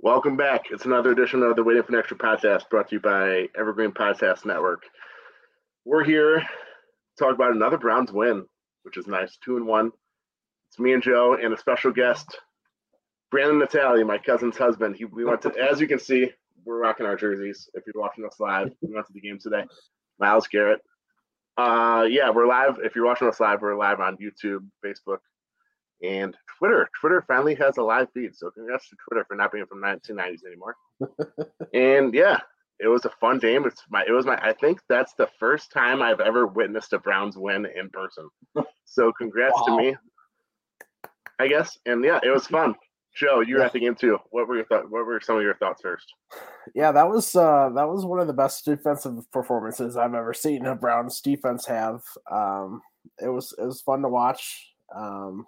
Welcome back. It's another edition of the Waiting for an Extra podcast brought to you by Evergreen Podcast Network. We're here to talk about another Browns win, which is nice. Two and one. It's me and Joe and a special guest, Brandon Natale, my cousin's husband. He, we went to, as you can see, we're rocking our jerseys. If you're watching us live, we went to the game today. Myles Garrett. Uh, yeah, we're live. If you're watching us live, we're live on YouTube, Facebook, and Twitter. Twitter finally has a live feed, so congrats to Twitter for not being from 1990s anymore. and yeah, it was a fun game. It's my, it was my. I think that's the first time I've ever witnessed a Browns win in person. So congrats wow. to me. I guess, and yeah, it was fun. Joe, you were yeah. at the game too. What were your thoughts? What were some of your thoughts first? Yeah, that was uh, that was one of the best defensive performances I've ever seen a Browns defense have. Um, it was it was fun to watch. Um,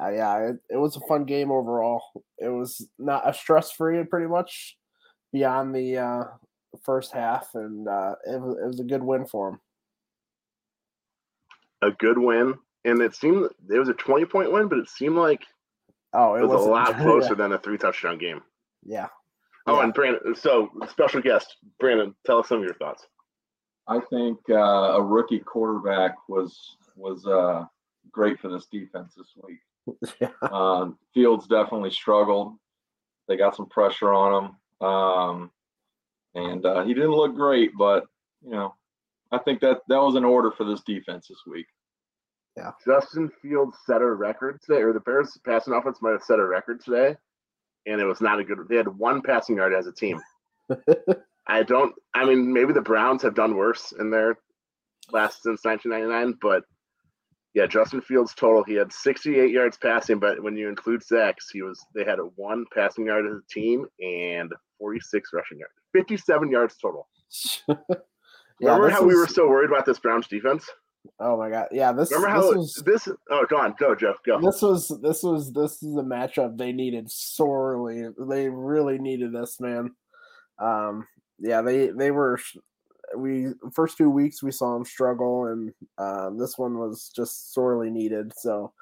uh, yeah, it, it, was a fun game overall. It was not a stress free, pretty much beyond the uh, first half, and uh, it, was, it was a good win for him. A good win, and it seemed it was a twenty point win, but it seemed like oh, it, it was a lot closer yeah. than a three touchdown game. Yeah. Oh, yeah. and Brandon. So special guest, Brandon, tell us some of your thoughts. I think uh, a rookie quarterback was was uh, great for this defense this week. yeah. Um, Fields definitely struggled. They got some pressure on him, um, and uh, he didn't look great. But you know, I think that that was an order for this defense this week. Yeah, Justin Fields set a record today, or the Bears passing offense might have set a record today, and it was not a good. They had one passing yard as a team. I don't. I mean, maybe the Browns have done worse in their last since 1999, but yeah, Justin Fields total. He had 68 yards passing, but when you include sacks, he was they had a one passing yard as a team and 46 rushing yards, 57 yards total. yeah, Remember how was, we were so worried about this Browns defense? Oh my god, yeah. This remember how this was, this? Oh, go on, go Jeff, go. This was this was this is a matchup they needed sorely. They really needed this man. Um, yeah, they they were we first two weeks we saw him struggle, and uh, this one was just sorely needed. So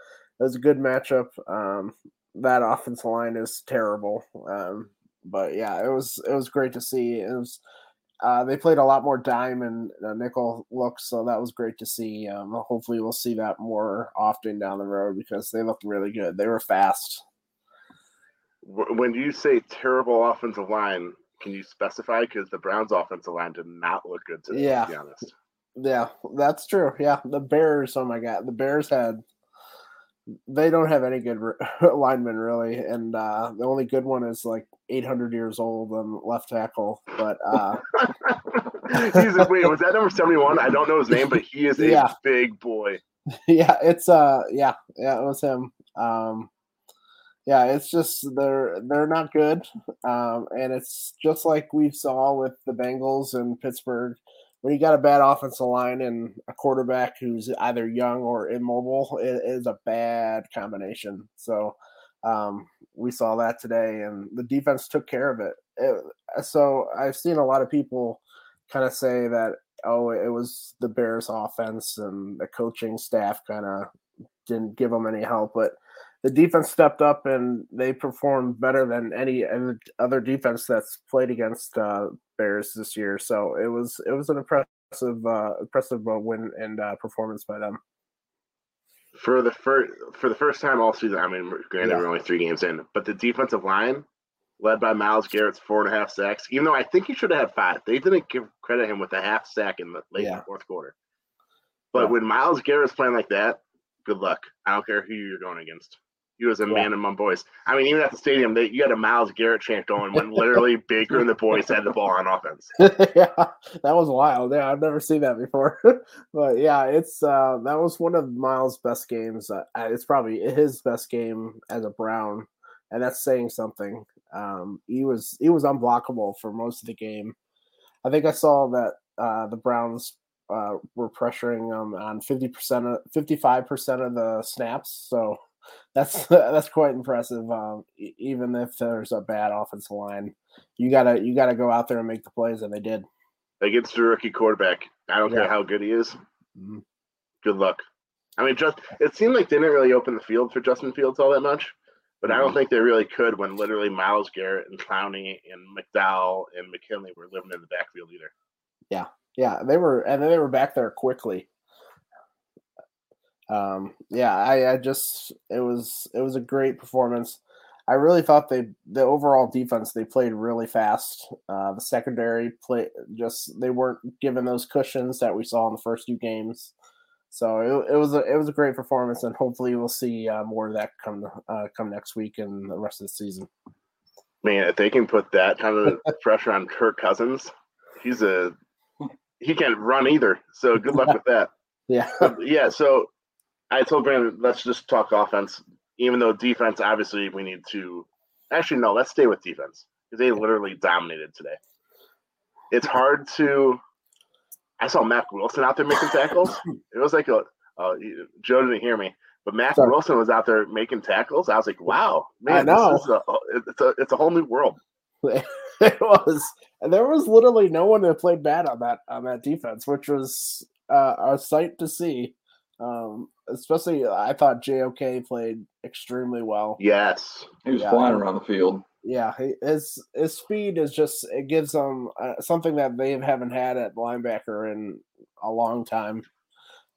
it was a good matchup. Um, that offensive line is terrible, um, but yeah, it was it was great to see. It was uh, they played a lot more dime and uh, nickel looks, so that was great to see. Um, hopefully, we'll see that more often down the road because they looked really good. They were fast. When you say terrible offensive line, can you specify? Because the Browns' offensive line did not look good today. Yeah, to be honest. Yeah, that's true. Yeah, the Bears. Oh my God, the Bears had. They don't have any good linemen really, and uh, the only good one is like 800 years old on left tackle. But uh, he's a, wait, was that number 71? I don't know his name, but he is a yeah. big boy. Yeah, it's uh, yeah, yeah, it was him. Um, yeah, it's just they're they're not good, um, and it's just like we saw with the Bengals and Pittsburgh. When you got a bad offensive line and a quarterback who's either young or immobile, it is a bad combination. So um, we saw that today, and the defense took care of it. it. So I've seen a lot of people kind of say that oh, it was the Bears' offense and the coaching staff kind of didn't give them any help, but the defense stepped up and they performed better than any other defense that's played against uh, Bears this year. So it was it was an impressive uh, impressive win and uh, performance by them. For the first for the first time all season, I mean, granted yeah. we're only three games in, but the defensive line, led by Myles Garrett's four and a half sacks, even though I think he should have had five, they didn't give credit him with a half sack in the late yeah. fourth quarter. But yeah. when Myles Garrett's playing like that, good luck. I don't care who you're going against. He was a yeah. man among boys. I mean, even at the stadium, they, you had a Myles Garrett chant going when literally Baker and the boys had the ball on offense. yeah, that was wild. Yeah, I've never seen that before. but yeah, it's uh, that was one of Myles' best games. Uh, it's probably his best game as a Brown, and that's saying something. Um, he was he was unblockable for most of the game. I think I saw that uh, the Browns uh, were pressuring him on fifty percent, fifty five percent of the snaps. So that's that's quite impressive. Um, even if there's a bad offensive line, you gotta you gotta go out there and make the plays, and they did against a rookie quarterback. I don't yeah. care how good he is. Mm-hmm. Good luck. I mean, just it seemed like they didn't really open the field for Justin Fields all that much, but mm-hmm. I don't mm-hmm. think they really could when literally Myles Garrett and Clowney and McDowell and McKinley were living in the backfield either. Yeah, yeah, they were, and they were back there quickly. Um, yeah, I, I just it was it was a great performance. I really thought they the overall defense they played really fast. Uh, the secondary play just they weren't given those cushions that we saw in the first two games. So it, it was a it was a great performance, and hopefully we'll see uh, more of that come uh, come next week and the rest of the season. Man, if they can put that kind of pressure on Kirk Cousins, he's a he can't run either. So good luck with that. Yeah, yeah. So I told Brandon, let's just talk offense even though defense, obviously, we need to. Actually, no, let's stay with defense because they literally dominated today. It's hard to. I saw Mack Wilson out there making tackles. It was like a. Uh, Joe didn't hear me, but Mack Sorry. Wilson was out there making tackles. I was like, "Wow, man, I know. A, it's a it's a whole new world." it was, and there was literally no one that played bad on that on that defense, which was uh, a sight to see. Um, especially, I thought JOK played extremely well. Yes, he was yeah, flying around the field. Yeah, his his speed is just it gives them uh, something that they haven't had at linebacker in a long time.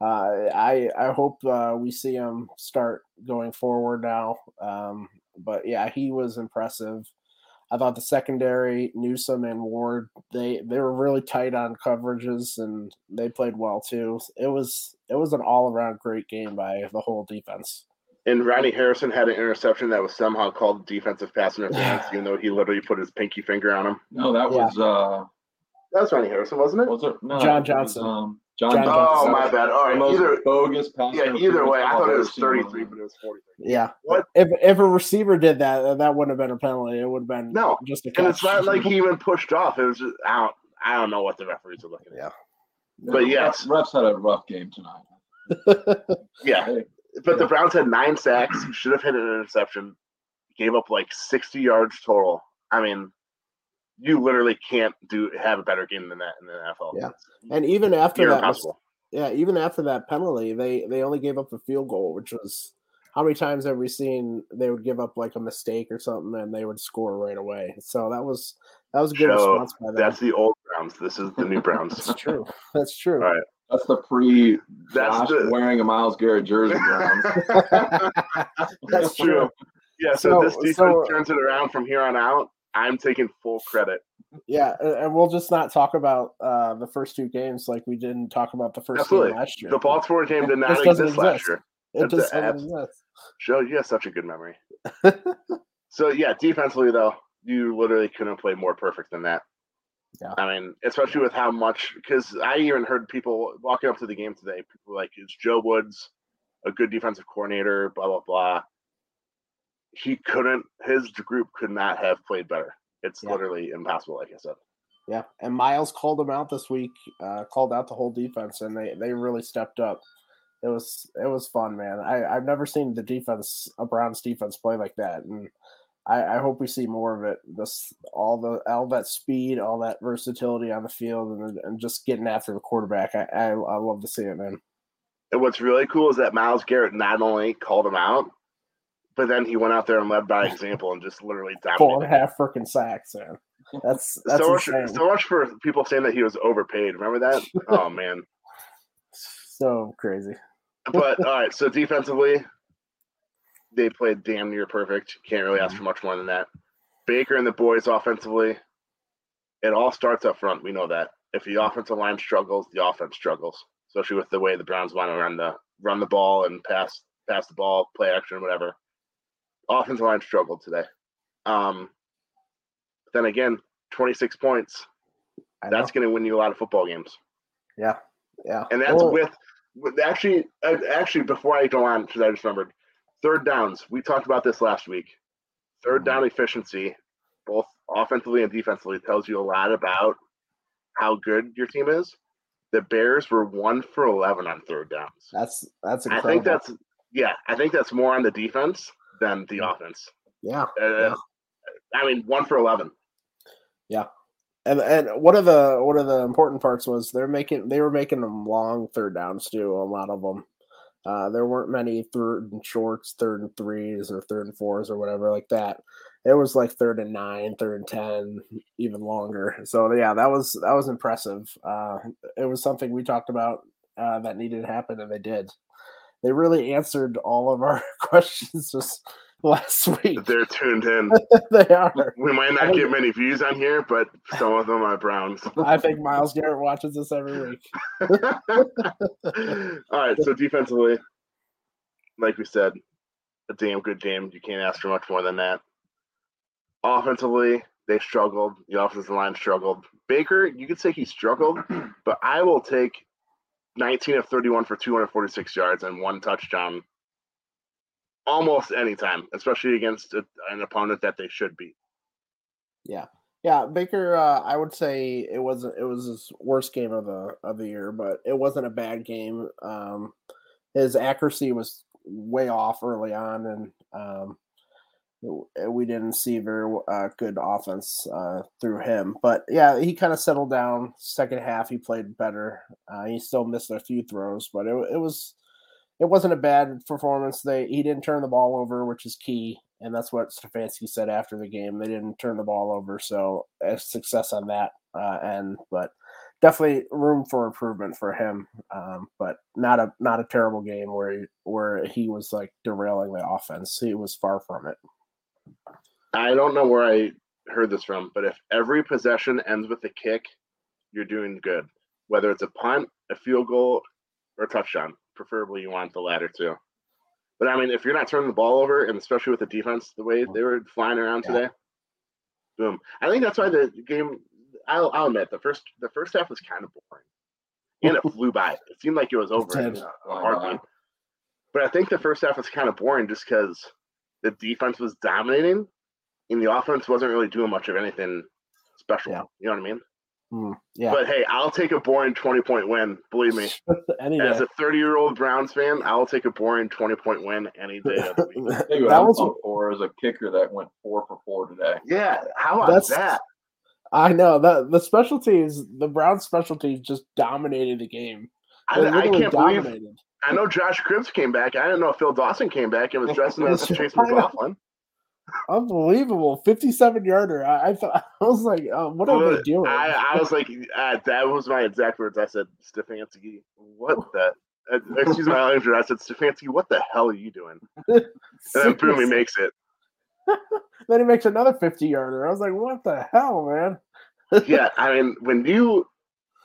Uh, I I hope uh, we see him start going forward now. Um, but yeah, he was impressive. I thought the secondary, Newsome and Ward, they they were really tight on coverages and they played well too. It was it was an all around great game by the whole defense. And Ronnie Harrison had an interception that was somehow called defensive pass interference, even though he literally put his pinky finger on him. No, that was yeah. uh that was Ronnie Harrison, wasn't it? Was it? No, John Johnson. Was, um, John, John Johnson. Oh, my bad. All right, either bogus pass. Yeah, either way, I thought it was 33, but it was 43. Yeah. What? If if a receiver did that, uh, that wouldn't have been a penalty. It would have been no, just a. Catch. And it's not like he even pushed off. It was just I don't I don't know what the referees are looking at. Yeah. But yes, refs had a rough game tonight. yeah, but the Browns had nine sacks. Should have hit an interception. Gave up like 60 yards total. I mean, you literally can't do have a better game than that in the NFL. Yeah, and even after that, was, yeah, even after that penalty, they they only gave up a field goal, which was how many times have we seen they would give up like a mistake or something and they would score right away. So that was that was a good Show, response by them. That's the old Browns. This is the new Browns. that's true. That's true. All right. That's the pre that's the, wearing a Myles Garrett jersey Browns. that's true. Yeah, so, so this defense so, turns it around from here on out. I'm taking full credit. Yeah, and we'll just not talk about uh, the first two games like we didn't talk about the first Absolutely. game last year. The Baltimore game did not exist, exist last year. It just doesn't exist. Joe, you have such a good memory. so yeah, defensively though, you literally couldn't play more perfect than that. Yeah. I mean, especially with how much because I even heard people walking up to the game today, people like, "Is Joe Woods a good defensive coordinator?" Blah blah blah he couldn't his group could not have played better. It's yeah. literally impossible, like I said. Yeah, and Myles called them out this week. Uh, called out the whole defense, and they they really stepped up. It was it was fun, man. I I've never seen the defense, a Browns defense, play like that, and I, I hope we see more of it. This all the all that speed, all that versatility on the field, and and just getting after the quarterback. I I, I love to see it, man. And what's really cool is that Myles Garrett not only called him out, but then he went out there and led by example and just literally dominated. Four and a half freaking sacks, man. That's that's so much. So much for people saying that he was overpaid. Remember that? oh man, so crazy. but all right, so defensively, they played damn near perfect. Can't really ask for much more than that. Baker and the boys offensively, it all starts up front. We know that. If the offensive line struggles, the offense struggles, especially with the way the Browns want to run the run the ball and pass pass the ball, play action, whatever offensive line struggled today. Um, then again, 26 points. That's going to win you a lot of football games. Yeah, yeah. And that's well, with, with actually, uh, actually before I go on, because I just remembered, third downs. We talked about this last week. 3rd mm-hmm. down efficiency both offensively and defensively tells you a lot about how good your team is. The Bears were one for eleven on third downs. That's that's incredible. I think that's yeah. I think that's more on the defense than the offense. Yeah. Uh, yeah. I mean, one for eleven. Yeah, and and one of the one of the important parts was they're making they were making them long third downs too. A lot of them. Uh, there weren't many third and shorts, third and threes, or third and fours, or whatever like that. It was like third and nine, third and ten, even longer. So yeah, that was that was impressive. Uh, it was something we talked about uh, that needed to happen, and they did. They really answered all of our questions just last week. They're tuned in. they are. We might not get many views on here, but some of them are Browns. I think Myles Garrett watches this every week. All right, so defensively, like we said, a damn good game. You can't ask for much more than that. Offensively, they struggled. The offensive line struggled. Baker, you could say he struggled, but I will take 19 of 31 for 246 yards and one touchdown almost anytime, especially against a, an opponent that they should beat. Yeah, yeah, Baker. Uh, I would say it wasn't. It was his worst game of the of the year, but it wasn't a bad game. Um, his accuracy was way off early on, and um, we didn't see very uh, good offense uh, through him. But yeah, he kind of settled down. Second half, he played better. Uh, he still missed a few throws, but it, it was it wasn't a bad performance. They he didn't turn the ball over, which is key, and that's what Stefanski said after the game. They didn't turn the ball over, so success on that uh, end. But definitely room for improvement for him. Um, but not a not a terrible game where he, where he was like derailing the offense. He was far from it. I don't know where I heard this from, but if every possession ends with a kick, you're doing good. Whether it's a punt, a field goal, or a touchdown preferably you want the latter too. But I mean, if you're not turning the ball over, and especially with the defense, the way they were flying around yeah. today, boom. I think that's why the game. I'll, I'll admit the first the first half was kind of boring, and it flew by. It seemed like it was over heartbeat. But I think the first half was kind of boring just because the defense was dominating, and the offense wasn't really doing much of anything special. Yeah. You know what I mean? Mm, yeah. But hey, I'll take a boring 20 point win. Believe me. As a 30 year old Browns fan, I'll take a boring 20 point win any day of the week. that was for as a kicker that went four for four today. Yeah. How about That's, that? I know that the special teams, the Browns special teams just dominated the game. I, I, can't dominated. believe I know Josh Cribbs came back. I didn't know Phil Dawson came back and was dressed as Chase McLaughlin. Unbelievable, fifty-seven yarder. I, I thought I was like, um, what are they doing? I, I was like, uh, that was my exact words. I said, Stefanski, what the? Uh, excuse my language. I said, Stefanski, what the hell are you doing? and then boom, he makes it. then he makes another fifty yarder. I was like, what the hell, man? yeah, I mean, when you,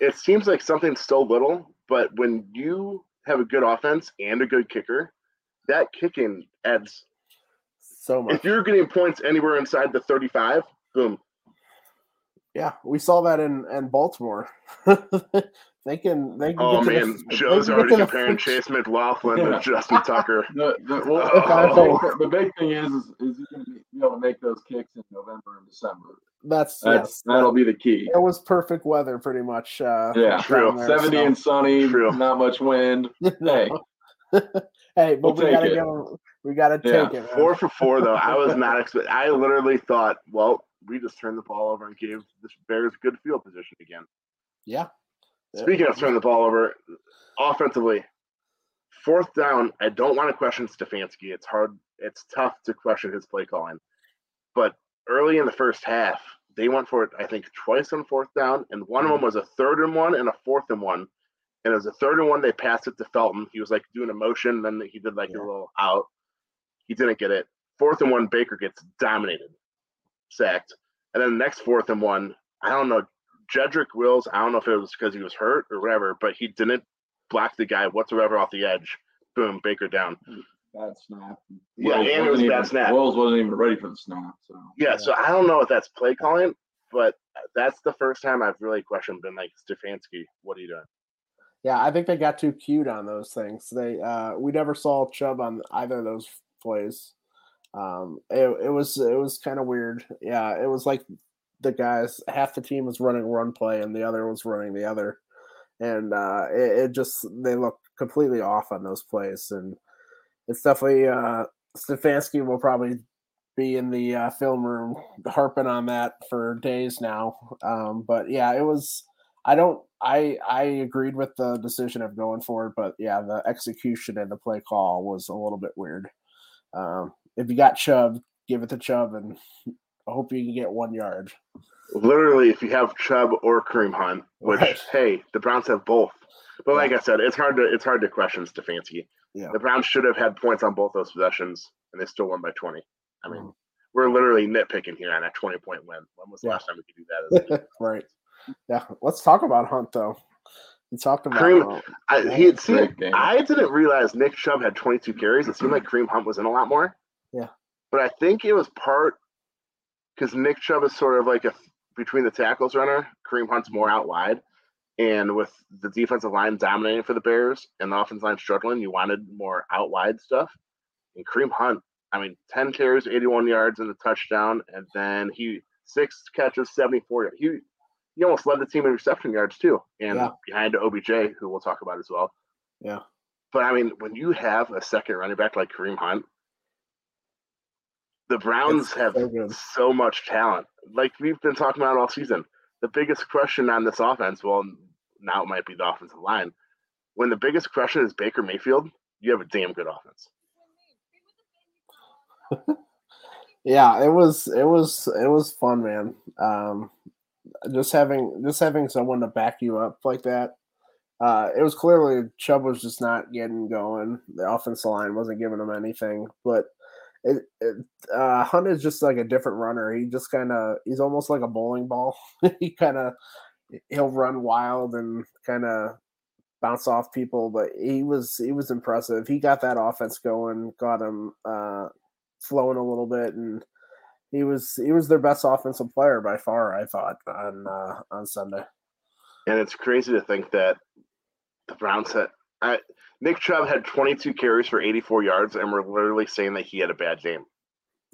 it seems like something's so little, but when you have a good offense and a good kicker, that kicking adds so much. If you're getting points anywhere inside the 35, boom. Yeah, we saw that in in Baltimore. they can they can. Oh man, the, Joe's already comparing Chase McLaughlin yeah. to Justin Tucker. The, the, well, oh. the, big thing is, is, is you going to be able to make those kicks in November and December. That's, That's yes, that'll that, be the key. It was perfect weather, pretty much. Uh, yeah, true. Seventy so. and sunny, true. not much wind. hey, hey, but we'll we gotta it. give them we got to yeah. take it. Man. Four for four, though. I was not expecting. I literally thought, well, we just turned the ball over and gave the Bears good field position again. Yeah. Speaking of turning the ball over, offensively, fourth down. I don't want to question Stefanski. It's hard. It's tough to question his play calling. But early in the first half, they went for it. I think twice on fourth down, and one of them was a third and one and a fourth and one and it was a third and one. They passed it to Felton. He was like doing a motion, then he did like yeah. a little out. He didn't get it. Fourth and one, Baker gets dominated, sacked. And then the next fourth and one, I don't know, Jedrick Wills, I don't know if it was because he was hurt or whatever, but he didn't block the guy whatsoever off the edge. Boom, Baker down. Hmm. Bad snap. Yeah, Wills and it was even, bad snap. Wills wasn't even ready for the snap. So yeah, yeah, so I don't know if that's play calling, but that's the first time I've really questioned been like Stefanski, what are you doing? Yeah, I think they got too cute on those things. They uh we never saw Chubb on either of those plays. Um, it, it was it was kind of weird. Yeah, it was like the guys half the team was running one play and the other was running the other, and uh, it, it just they looked completely off on those plays, and it's definitely uh, Stefanski will probably be in the uh, film room harping on that for days now. Um, but yeah, it was. I don't. I I agreed with the decision of going for it, but yeah, the execution and the play call was a little bit weird. Um, if you got Chubb, give it to Chubb, and I hope you can get one yard. Literally, if you have Chubb or Kareem Hunt, which Right. hey, the Browns have both. But like Yeah. I said, it's hard to it's hard to question Stefanski. Yeah. The Browns should have had points on both those possessions, and they still won by twenty. I mean, Mhm. we're literally nitpicking here on a twenty point win. When was the Yeah. last time we could do that? As a league? right. Yeah. Let's talk about Hunt though. We talked about Kareem- uh, I, he had seen. I didn't realize Nick Chubb had 22 carries. It seemed like Kareem Hunt was in a lot more. Yeah. But I think it was part because Nick Chubb is sort of like a between the tackles runner. Kareem Hunt's more out wide, and with the defensive line dominating for the Bears and the offensive line struggling, you wanted more out wide stuff. And Kareem Hunt, I mean, 10 carries, 81 yards, and a touchdown, and then he six catches, 74 yards. He he almost led the team in reception yards too, and Yeah. behind OBJ, who we'll talk about as well. Yeah. But I mean, when you have a second running back like Kareem Hunt, the Browns It's have so so much talent. Like we've been talking about all season. The biggest question on this offense, well, now it might be the offensive line. When the biggest question is Baker Mayfield, you have a damn good offense. yeah it was it was it was fun man um just having just having someone to back you up like that uh it was clearly chubb was just not getting going the offensive line wasn't giving him anything but it, it uh hunt is just like a different runner. He just kind of he's almost like a bowling ball. He kind of he'll run wild and kind of bounce off people but he was he was impressive. He got that offense going got him uh flowing a little bit and he was he was their best offensive player by far i thought on uh on sunday. And it's crazy to think that the Browns had I, Nick Chubb had 22 carries for 84 yards, and we're literally saying that he had a bad game.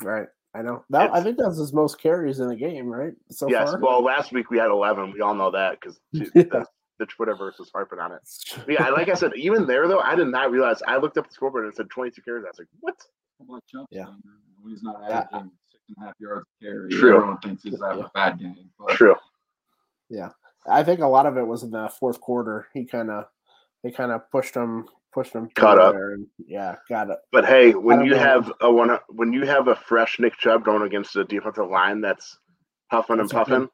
right i know that i It's- think that's his most carries in the game right so yes. far Well, last week we had 11. We all know that because Yeah. the, the Twitterverse was harping on it. But yeah, like I said, even there though, I did not realize. I looked up the scoreboard and it said 22 carries. I was like, what? How about Chubb Yeah. Sanders? When he's not Yeah. averaging six and a half yards a carry, True. everyone thinks he's having a bad game. But True. Yeah. I think a lot of it was in the fourth quarter he kind of he kind of pushed him pushed him Caught up. and yeah got it But hey, when you know. have a one, when you have a fresh Nick Chubb going against a defensive line that's puffing and That's a good puffing,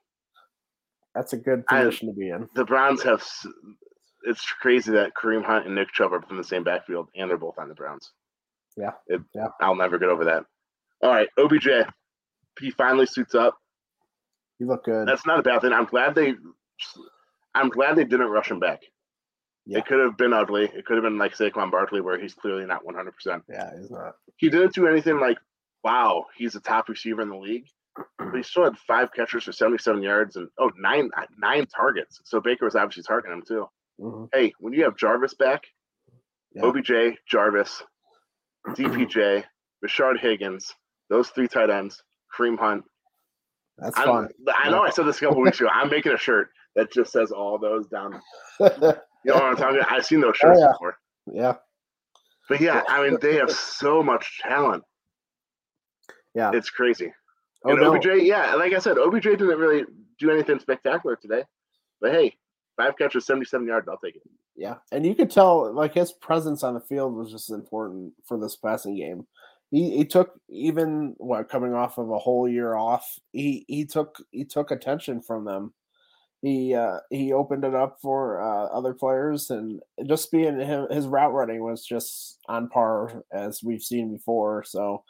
that's a good I- position to be in the Browns have. It's crazy that Kareem Hunt and Nick Chubb are from the same backfield, and they're both on the Browns. Yeah. It, Yeah. I'll never get over that. All right, OBJ, he finally suits up. you look good That's not a bad thing. I'm glad they. I'm glad they didn't rush him back. Yeah. It could have been ugly. It could have been like Saquon Barkley, where he's clearly not 100. percent yeah he's not He didn't do anything like, wow, he's a top receiver in the league. But he still had five catches for 77 yards and oh nine nine targets. So Baker was obviously targeting him too. Mhm. Hey, when you have Jarvis back, Yeah. OBJ, Jarvis, DPJ, Rashard Higgins, those three tight ends, Kareem Hunt. that's I'm, fun I know I said this a couple weeks ago. I'm making a shirt that just says all those down. You know what I'm talking about? I've seen those shirts Oh, yeah. before. yeah But yeah, I mean, they have so much talent. yeah It's crazy. oh and no OBJ, yeah, like I said, OBJ didn't really do anything spectacular today. But hey, five catches, 77 yards, I'll take it. Yeah, and you could tell like his presence on the field was just important for this passing game. He he took even what coming off of a whole year off. He he took he took attention from them. He uh, he opened it up for uh, other players, and just being him, his route running was just on par as we've seen before. So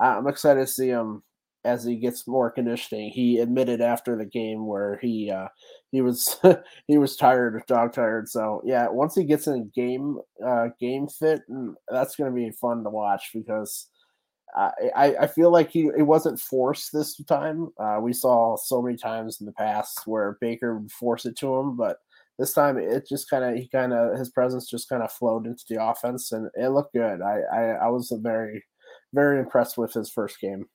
uh, I'm excited to see him as he gets more conditioning. He admitted after the game where he uh, he was he was tired, dog tired. So yeah, once he gets in game uh, game fit, and that's going to be fun to watch because I I feel like he it wasn't forced this time. Uh, we saw so many times in the past where Baker would force it to him, but this time it just kind of he kind of his presence just kind of flowed into the offense and it looked good. I, I I was very very impressed with his first game.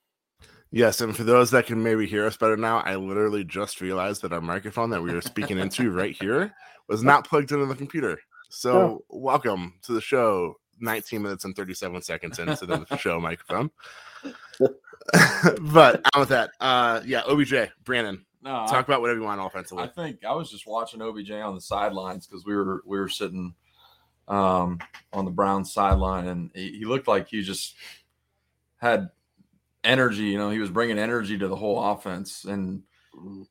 Yes, and for those that can maybe hear us better now, I literally just realized that our microphone that we were speaking into right here was not plugged into the computer. So, oh. welcome to the show. 19 minutes and 37 seconds into the show microphone. but on with that, uh, yeah, OBJ, Brandon, no, talk I, about whatever you want offensively. I think I was just watching OBJ on the sidelines because we were we were sitting um, on the Browns sideline, and he, he looked like he just had energy. You know, he was bringing energy to the whole offense, and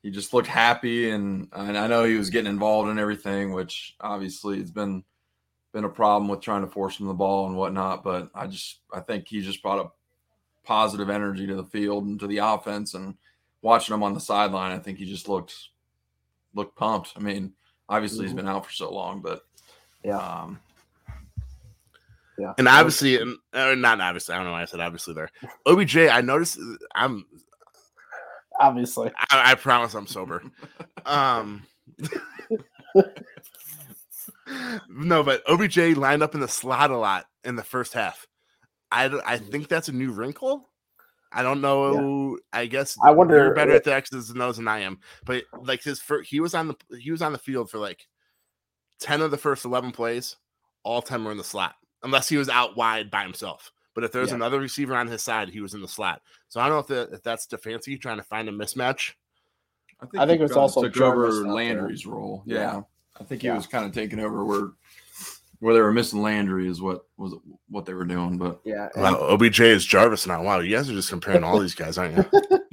he just looked happy. And, and I know he was getting involved in everything, which obviously it's been been a problem with trying to force him the ball and whatnot. But I just I think he just brought a positive energy to the field and to the offense. And watching him on the sideline, I think he just looked looked pumped. I mean, obviously mm-hmm. he's been out for so long, but yeah. Um, yeah. And obviously, and uh, not obviously, I don't know why I said obviously there. OBJ, I noticed I'm obviously. I, I promise I'm sober. um no, but OBJ lined up in the slot a lot in the first half. I, I mm. think that's a new wrinkle. I don't know. Yeah. I guess I wonder. You're better at the X's and O's than I am, but like his first, he was on the he was on the field for like ten of the first eleven plays. All ten were in the slot unless he was out wide by himself. But if there's yeah. another receiver on his side, he was in the slot. So I don't know if, the, if that's Stefanski trying to find a mismatch. I think, I think it's also took over Landry's role. Yeah. yeah. I think he yeah. was kind of taking over where where they were missing Landry is what was what they were doing. But yeah, and, wow, OBJ is Jarvis now. Wow, you guys are just comparing all these guys, aren't you?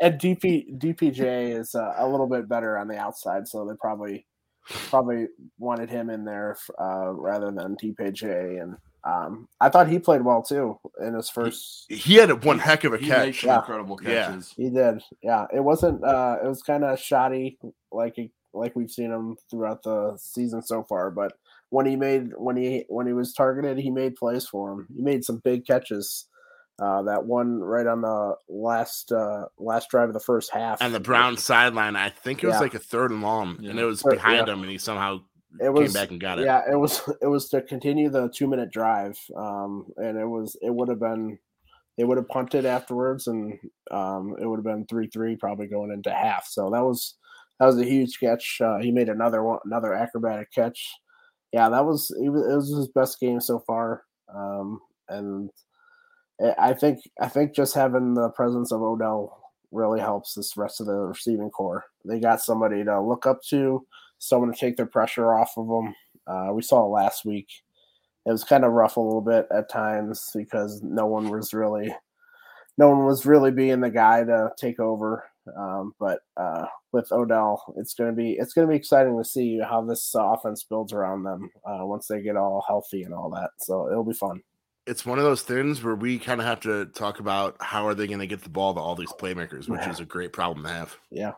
and DP DPJ is uh, a little bit better on the outside, so they probably probably wanted him in there uh, rather than DPJ. And um, I thought he played well too in his first. He, he had one heck of a catch. Yeah. Incredible catches. Yeah. He did. Yeah, it wasn't. Uh, it was kind of shoddy, like like we've seen him throughout the season so far. But when he made when he when he was targeted, he made plays for him. He made some big catches. Uh, that one right on the last uh, last drive of the first half. And the Brown sideline, I think it was yeah. like a third and long, yeah. and it was behind yeah. him, and he somehow it was, came back and got it. Yeah, it was it was to continue the two minute drive, um, and it was it would have been they would have punted afterwards, and um, it would have been three three probably going into half. So that was that was a huge catch. Uh, he made another one, another acrobatic catch. Yeah, that was it, was it was his best game so far, um, and I think I think just having the presence of Odell really helps this rest of the receiving corps. They got somebody to look up to, someone to take their pressure off of them. Uh, we saw last week. It was kind of rough a little bit at times because no one was really, no one was really being the guy to take over. Um, but uh, with Odell, it's going to be it's going to be exciting to see how this uh, offense builds around them uh, once they get all healthy and all that. So it'll be fun it's one of those things where we kind of have to talk about how are they going to get the ball to all these playmakers, which yeah. is a great problem to have. Yeah,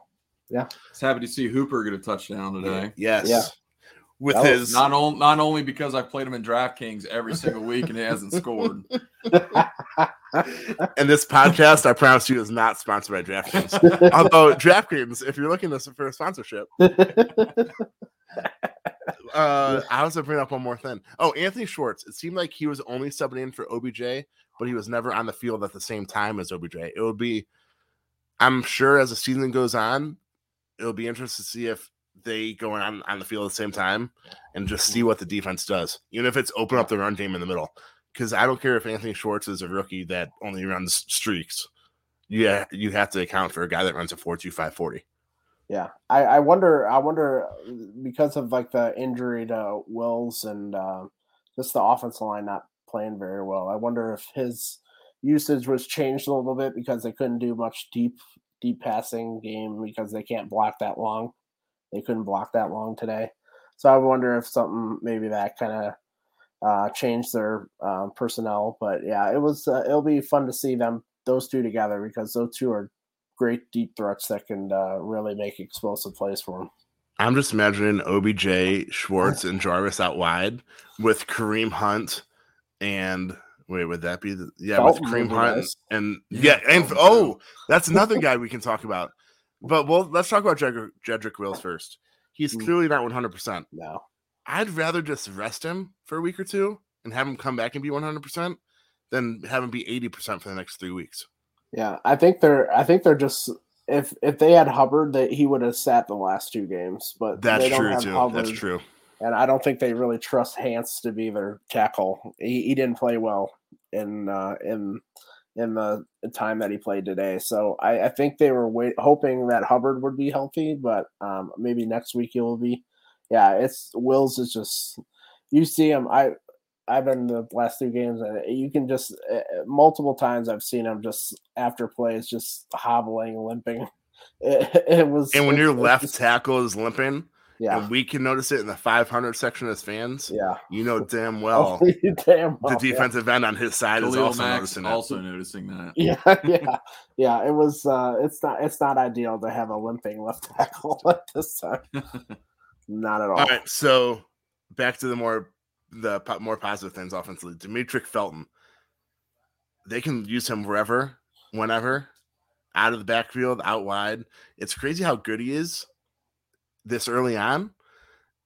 yeah. It's happy to see Hooper get a touchdown today. Yes. Yeah. With that his not only not only because I played him in DraftKings every single week and he hasn't scored. and this podcast, I promise you, is not sponsored by DraftKings. Although DraftKings, if you're looking for a sponsorship, uh, I was gonna bring up one more thing. Oh, Anthony Schwartz. It seemed like he was only subbing in for OBJ, but he was never on the field at the same time as OBJ. It would be, I'm sure, as the season goes on, it'll be interesting to see if they go on on the field at the same time and just see what the defense does, even if it's open up the run game in the middle. Because I don't care if Anthony Schwartz is a rookie that only runs streaks. Yeah, you have to account for a guy that runs a four two five forty. Yeah, I, I wonder. I wonder because of like the injury to Wills and uh, just the offensive line not playing very well. I wonder if his usage was changed a little bit because they couldn't do much deep deep passing game because they can't block that long. They couldn't block that long today. So I wonder if something maybe that kind of uh, changed their uh, personnel. But yeah, it was. Uh, it'll be fun to see them those two together because those two are great deep threats that can uh, really make explosive plays for them. I'm just imagining OBJ, Schwartz, and Jarvis out wide with Kareem Hunt and wait, would that be the yeah Dalton with Kareem Hunt nice. and yeah and oh that's another guy we can talk about. But well, let's talk about Jedrick, Jedrick Wills first. He's mm. clearly not 100. percent No, I'd rather just rest him for a week or two and have him come back and be 100 percent than have him be 80% for the next three weeks. Yeah, I think they're I think they're just if if they had Hubbard, that he would have sat the last two games. But That's true too. Hubbard, That's true. and I don't think they really trust Hance to be their tackle. He, he didn't play well in uh, in in the time that he played today. So I, I think they were wait, hoping that Hubbard would be healthy, but um, maybe next week he will be. Yeah, it's Wills is just you see him. I I've been the last two games, and you can just uh, multiple times I've seen him just after plays, just hobbling, limping. It, it was, And when it- your left just- tackle is limping, yeah, and we can notice it in the 500 section as fans, yeah, you know damn well oh, damn, the well, yeah. defensive end on his side is also Mack's noticing it. also noticing that. Yeah, yeah, yeah. It was. uh It's not. It's not ideal to have a limping left tackle at this time. Not at all. All right, so back to the more the more positive things offensively. Demetric Felton, they can use him wherever, whenever, out of the backfield, out wide. It's crazy how good he is this early on.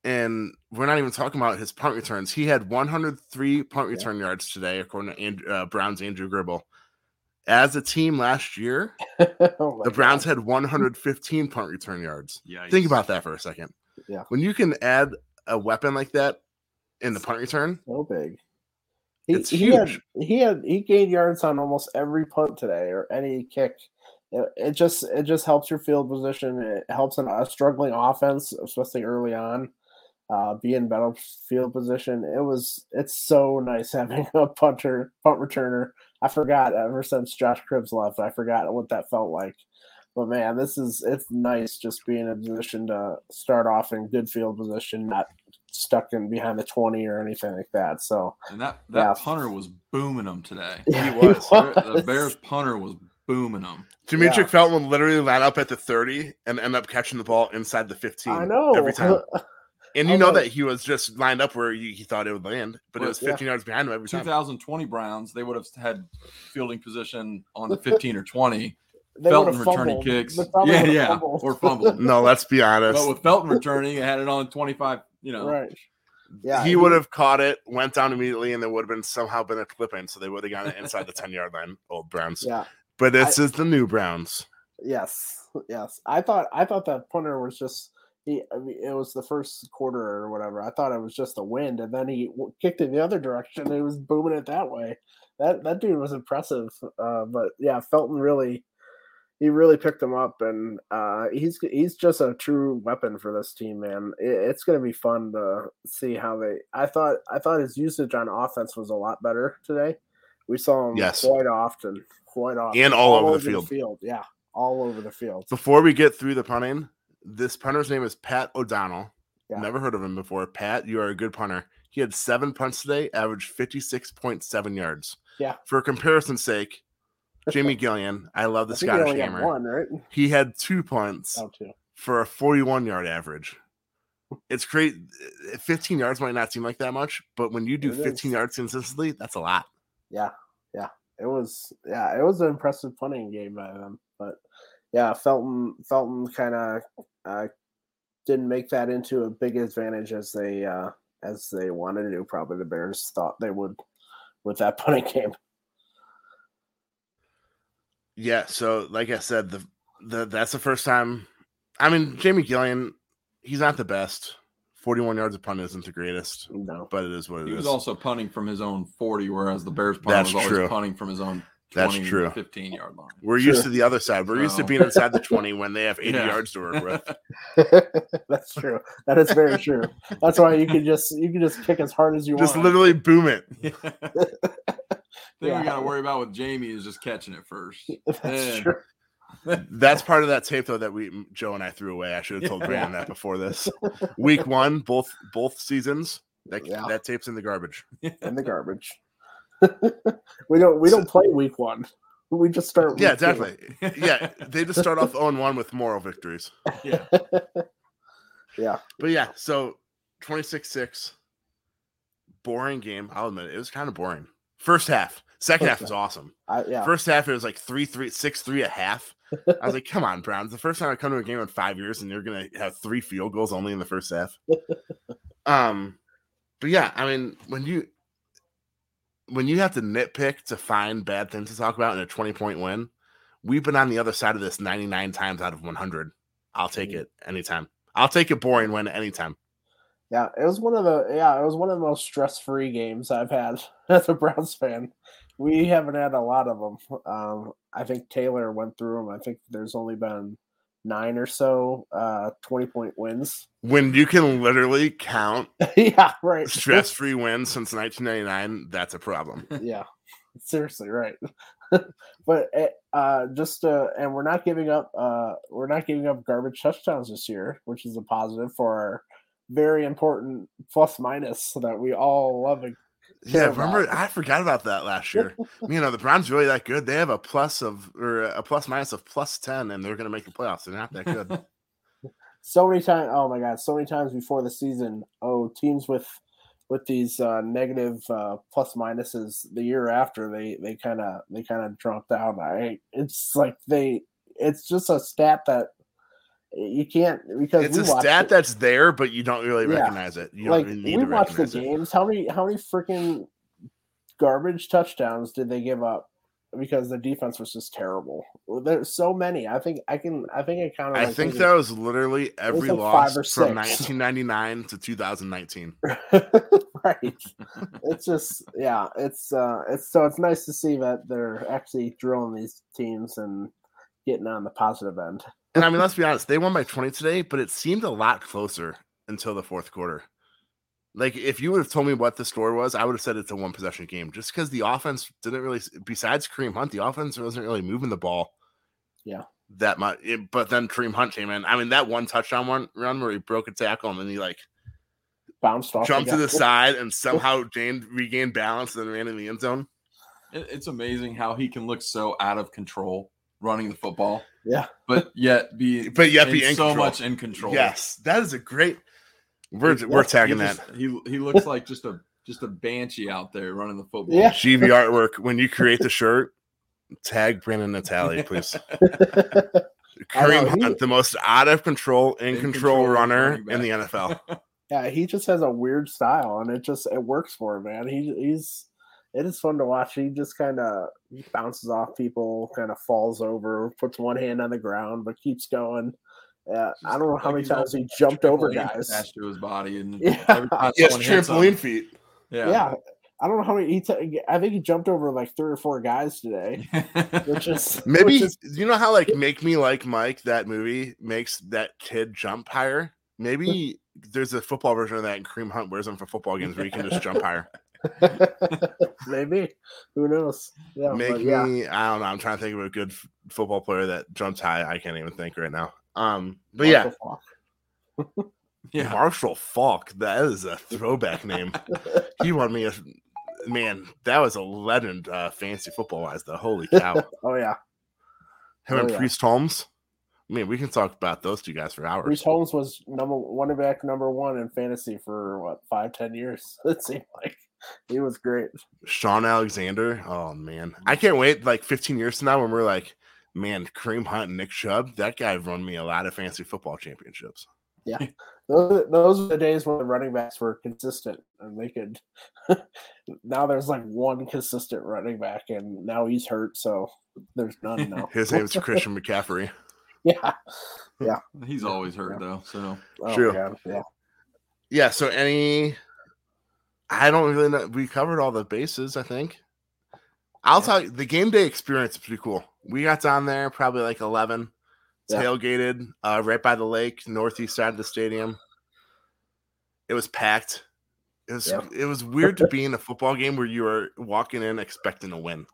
And we're not even talking about his punt returns. He had 103 punt Yeah. return yards today, according to Andrew, uh, Browns Andrew Gribble. As a team last year, Oh the Browns God. had 115 punt return yards. Yeah. Think about that for a second. Yeah. When you can add a weapon like that in the punt return, so big. He, It's he had huge. he had he gained yards on almost every punt today or any kick. It, it just it just helps your field position. It helps in a struggling offense, especially early on. Uh, be in better field position. It was it's so nice having a punter punt returner. I forgot ever since Josh Cribbs left. I forgot what that felt like. But man, this is it's nice just being in a position to start off in good field position, not stuck in behind the twenty or anything like that. So And that that Yeah. punter was booming them today. yeah, was. The Bears punter was booming them. Demetric Yeah. Felton would literally line up at the 30 and end up catching the ball inside the 15 I know every time. And you know know. that he was just lined up where you, he thought it would land, but it Well, was yeah. 15 yards behind him every time. 2020 Browns, they would have had fielding position on the 15 or 20. They Felton returning kicks. Yeah, yeah. fumbled. Or fumbled. No, let's be honest. But with Felton returning, it had it on 25, you know. right. Yeah, he would have caught it, went down immediately, and there would have been somehow been a clipping, so they would have gotten it inside the 10 yard line, old Browns. Yeah. But this is the new Browns. Yes. Yes. I thought I thought that punter was just he. I mean, it was the first quarter or whatever. I thought it was just the wind, and then he kicked it the other direction. And he was booming it that way. That that dude was impressive. Uh, but yeah, Felton really. He really picked him up, and uh, he's he's just a true weapon for this team, man. It, it's going to be fun to see how they. I thought I thought his usage on offense was a lot better today. We saw him Yes. quite often, quite often, And all over the field. Yeah, all over the field. Before we get through the punting, this punter's name is Pat O'Donnell. Yeah. Never heard of him before. Pat, you are a good punter. He had seven punts today, averaged 56.7 yards. Yeah. For comparison's sake, Jamie Gillan, I love the I Scottish Hammer. one, right? He had two punts Oh, two. for a 41 yard average. It's great. 15 yards might not seem like that much, but when you do It is. 15 yards consistently, that's a lot. Yeah, yeah. It was, yeah, it was an impressive punting game by them. But yeah, Felton, Felton kind of uh, didn't make that into a big advantage as they uh, as they wanted to do. Probably the Bears thought they would with that punting game. Yeah, so like I said, the the that's the first time. I mean, Jamie Gillan, he's not the best. Forty-one yards of punt isn't the greatest, No, but it is what it He is. was also punting from his own 40, whereas the Bears punter That's was always true. punting from his own That's true. 15 yard line. We're used to the other side. We're used to being inside the twenty when they have eighty Yeah. yards to work with. that's true. That is very true. That's why you can just you can just kick as hard as you Just want. Just literally boom it. thing Yeah. we got to worry about with Jamie is just catching it first. That's Yeah. true. That's part of that tape though that we Joe and I threw away. I should have told Brandon that before this. Week one, both both seasons. That Yeah. that tape's in the garbage. in the garbage. we don't we don't play week one. We just start. Yeah, week two. definitely. Yeah, they just start off 0 1 with moral victories. Yeah. Yeah, But yeah, so 26 6. Boring game. I'll admit it. It was kind of boring. First half. Second half was awesome. I, yeah. First half, it was like 3 3, 6 3 at half. I was like, come on, Browns. The first time I come to a game in five years and you're going to have three field goals only in the first half. um, But yeah, I mean, when you. when you have to nitpick to find bad things to talk about in a 20 point win, we've been on the other side of this 99 times out of 100. I'll take Mhm. it anytime. I'll take a boring win anytime. Yeah, it was one of the yeah, it was one of the most stress-free games I've had as a Browns fan. We haven't had a lot of them. Um, I think Taylor went through them. I think there's only been nine or so uh 20 point wins. When you can literally count yeah, right. stress free wins since 1999, that's a problem. yeah, seriously, right. but uh, just uh, and we're not giving up. Uh, we're not giving up garbage touchdowns this year, which is a positive for our very important plus minus that we all love. Yeah, remember. I forgot about that last year. you know, the Browns really that good. They have a plus of or a plus minus of plus 10 and they're going to make the playoffs. They're not that good. so many times oh my god so many times before the season oh teams with with these uh negative uh plus minuses the year after they they kind of they kind of dropped down. i it's like they it's just a stat that you can't because it's a stat it. that's there, but you don't really Yeah. recognize it. You don't like really need we to watched the recognize it. games how many how many freaking garbage touchdowns did they give up because the defense was just terrible there's so many i think i can i think i counted I like think that was literally every like loss from 1999 to 2019. right it's just yeah it's uh it's so it's nice to see that they're actually drilling these teams and getting on the positive end And I mean, let's be honest, they won by 20 today, but it seemed a lot closer until the fourth quarter. Like, if you would have told me what the score was, I would have said it's a one possession game just because the offense didn't really, besides Kareem Hunt, the offense wasn't really moving the ball. Yeah. That much. It- but then Kareem Hunt came in. I mean, that one touchdown one run where he broke a tackle and then he like bounced off jumped to the side and somehow gained, regained balance and then ran in the end zone. It's amazing how he can look so out of control running the football, yeah but yet be But yet be in so control. much in control. Yes, that is a great. We're, Yeah, we're tagging he that. just- he he looks like just a just a banshee out there running the football. Yeah. GV artwork. When you create the shirt, tag Brandon Natale, please. I know, he- Hunt, the most out of control, in, In control, control runner in the. NFL. yeah he just has a weird style and it just it works for him man he, he's it is fun to watch he just kind of he bounces off people kind of falls over puts one hand on the ground but keeps going yeah i don't know how many times he jumped over guys attached to his body, and Yeah. every time Yes, someone trampoline feet. Yeah, yeah. I don't know how many. He t- I think he jumped over like three or four guys today, which is Maybe which is- you know how like Make Me Like Mike that movie makes that kid jump higher. Maybe there's a football version of that, and Kareem Hunt wears them for football games where you can just jump higher. maybe who knows? Yeah, Make but yeah, me, I don't know. I'm trying to think of a good f- football player that jumps high. I can't even think right now. Um, but yeah, Marshall Faulk. yeah. Marshall Faulk. That is a throwback name. He won me a man. That was a legend, uh, fantasy football wise. Though, holy cow! Oh yeah, Him Oh, and yeah. Priest Holmes. I mean, we can talk about those two guys for hours. Priest Holmes was number one back number one in fantasy for what five ten years. It seemed like he was great. Shaun Alexander. Oh man, I can't wait. Like 15 years from now, when we're like, man, Kareem Hunt and Nick Chubb. That guy run me a lot of fantasy football championships. Those those are the days when the running backs were consistent and they could. now there's like one consistent running back, and now he's hurt, so there's none now. His name's Christian McCaffrey. yeah. Yeah. He's always hurt though. So Oh, True. God, Yeah. Yeah. So any, I don't really know. We covered all the bases. I think. I'll tell you, the game day experience is pretty cool. We got down there probably like 11, Yeah. tailgated uh, right by the lake, northeast side of the stadium. It was packed. It was Yeah. it was weird to be in a football game where you were walking in expecting to win.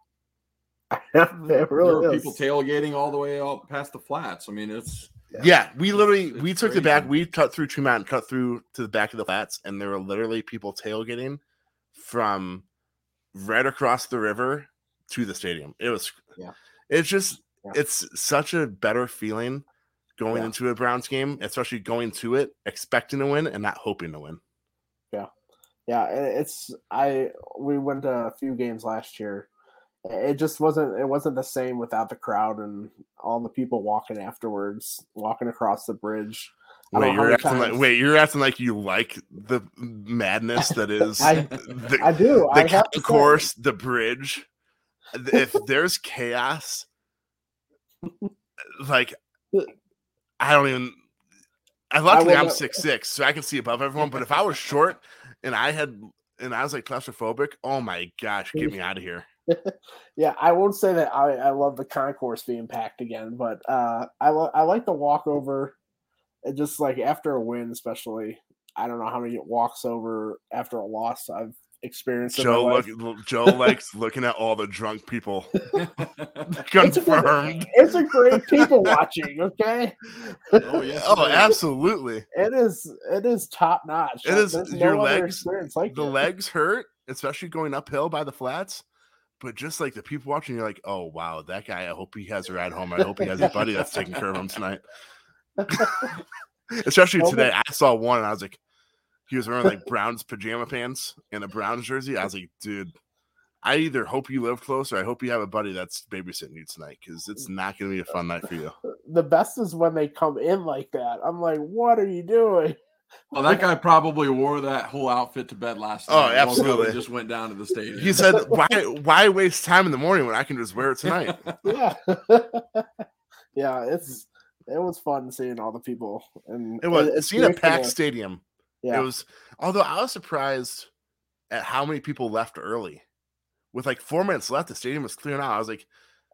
it there really were people tailgating all the way out past the flats. I mean, it's Yeah. Yeah, we literally It's we took the back. We cut through Tremont, cut through to the back of the flats, and there were literally people tailgating from right across the river to the stadium. It was, Yeah. It's just, Yeah. it's such a better feeling going Yeah. into a Browns game, especially going to it expecting to win and not hoping to win. yeah yeah. it's i we went to a few games last year it just wasn't it wasn't the same without the crowd and all the people walking afterwards walking across the bridge Wait, you're acting like wait, you're acting like you like the madness that is I- the, I do. I the have to say. the bridge. If there's chaos, like I don't even. I luckily I'm go- six six, so I can see above everyone. But if I was short and I had and I was like claustrophobic, oh my gosh, get me out of here. Yeah, I won't say that I, I love the concourse being packed again, but uh, I lo- I like the walk over, and just like after a win, especially. I don't know how many walks over after a loss I've experienced. in my Joe life. look, Joe likes looking at all the drunk people. Confirmed. It's a great people watching. Okay, Oh yeah. Oh, absolutely. it is it is top notch. It is- There's your no legs- experience like the it. legs hurt, especially going uphill by the flats. But just like the people watching, you're like, oh wow, that guy. I hope he has a ride home. I hope he has a buddy that's taking care of him tonight. especially today, I saw one and I was like, he was wearing like Browns pajama pants and a Browns jersey. I was like, dude, I either hope you live close or I hope you have a buddy that's babysitting you tonight because it's not going to be a fun night for you. The best is when they come in like that. I'm like, what are you doing? Well, that guy probably wore that whole outfit to bed last Oh, night. It wasn't absolutely. Just went down to the stadium. He said, why, why waste time in the morning when I can just wear it tonight? yeah yeah it's it was fun seeing all the people and It was it's seeing a packed the- stadium. yeah It was, although I was surprised at how many people left early. With like four minutes left, the stadium was clearing out. I was like,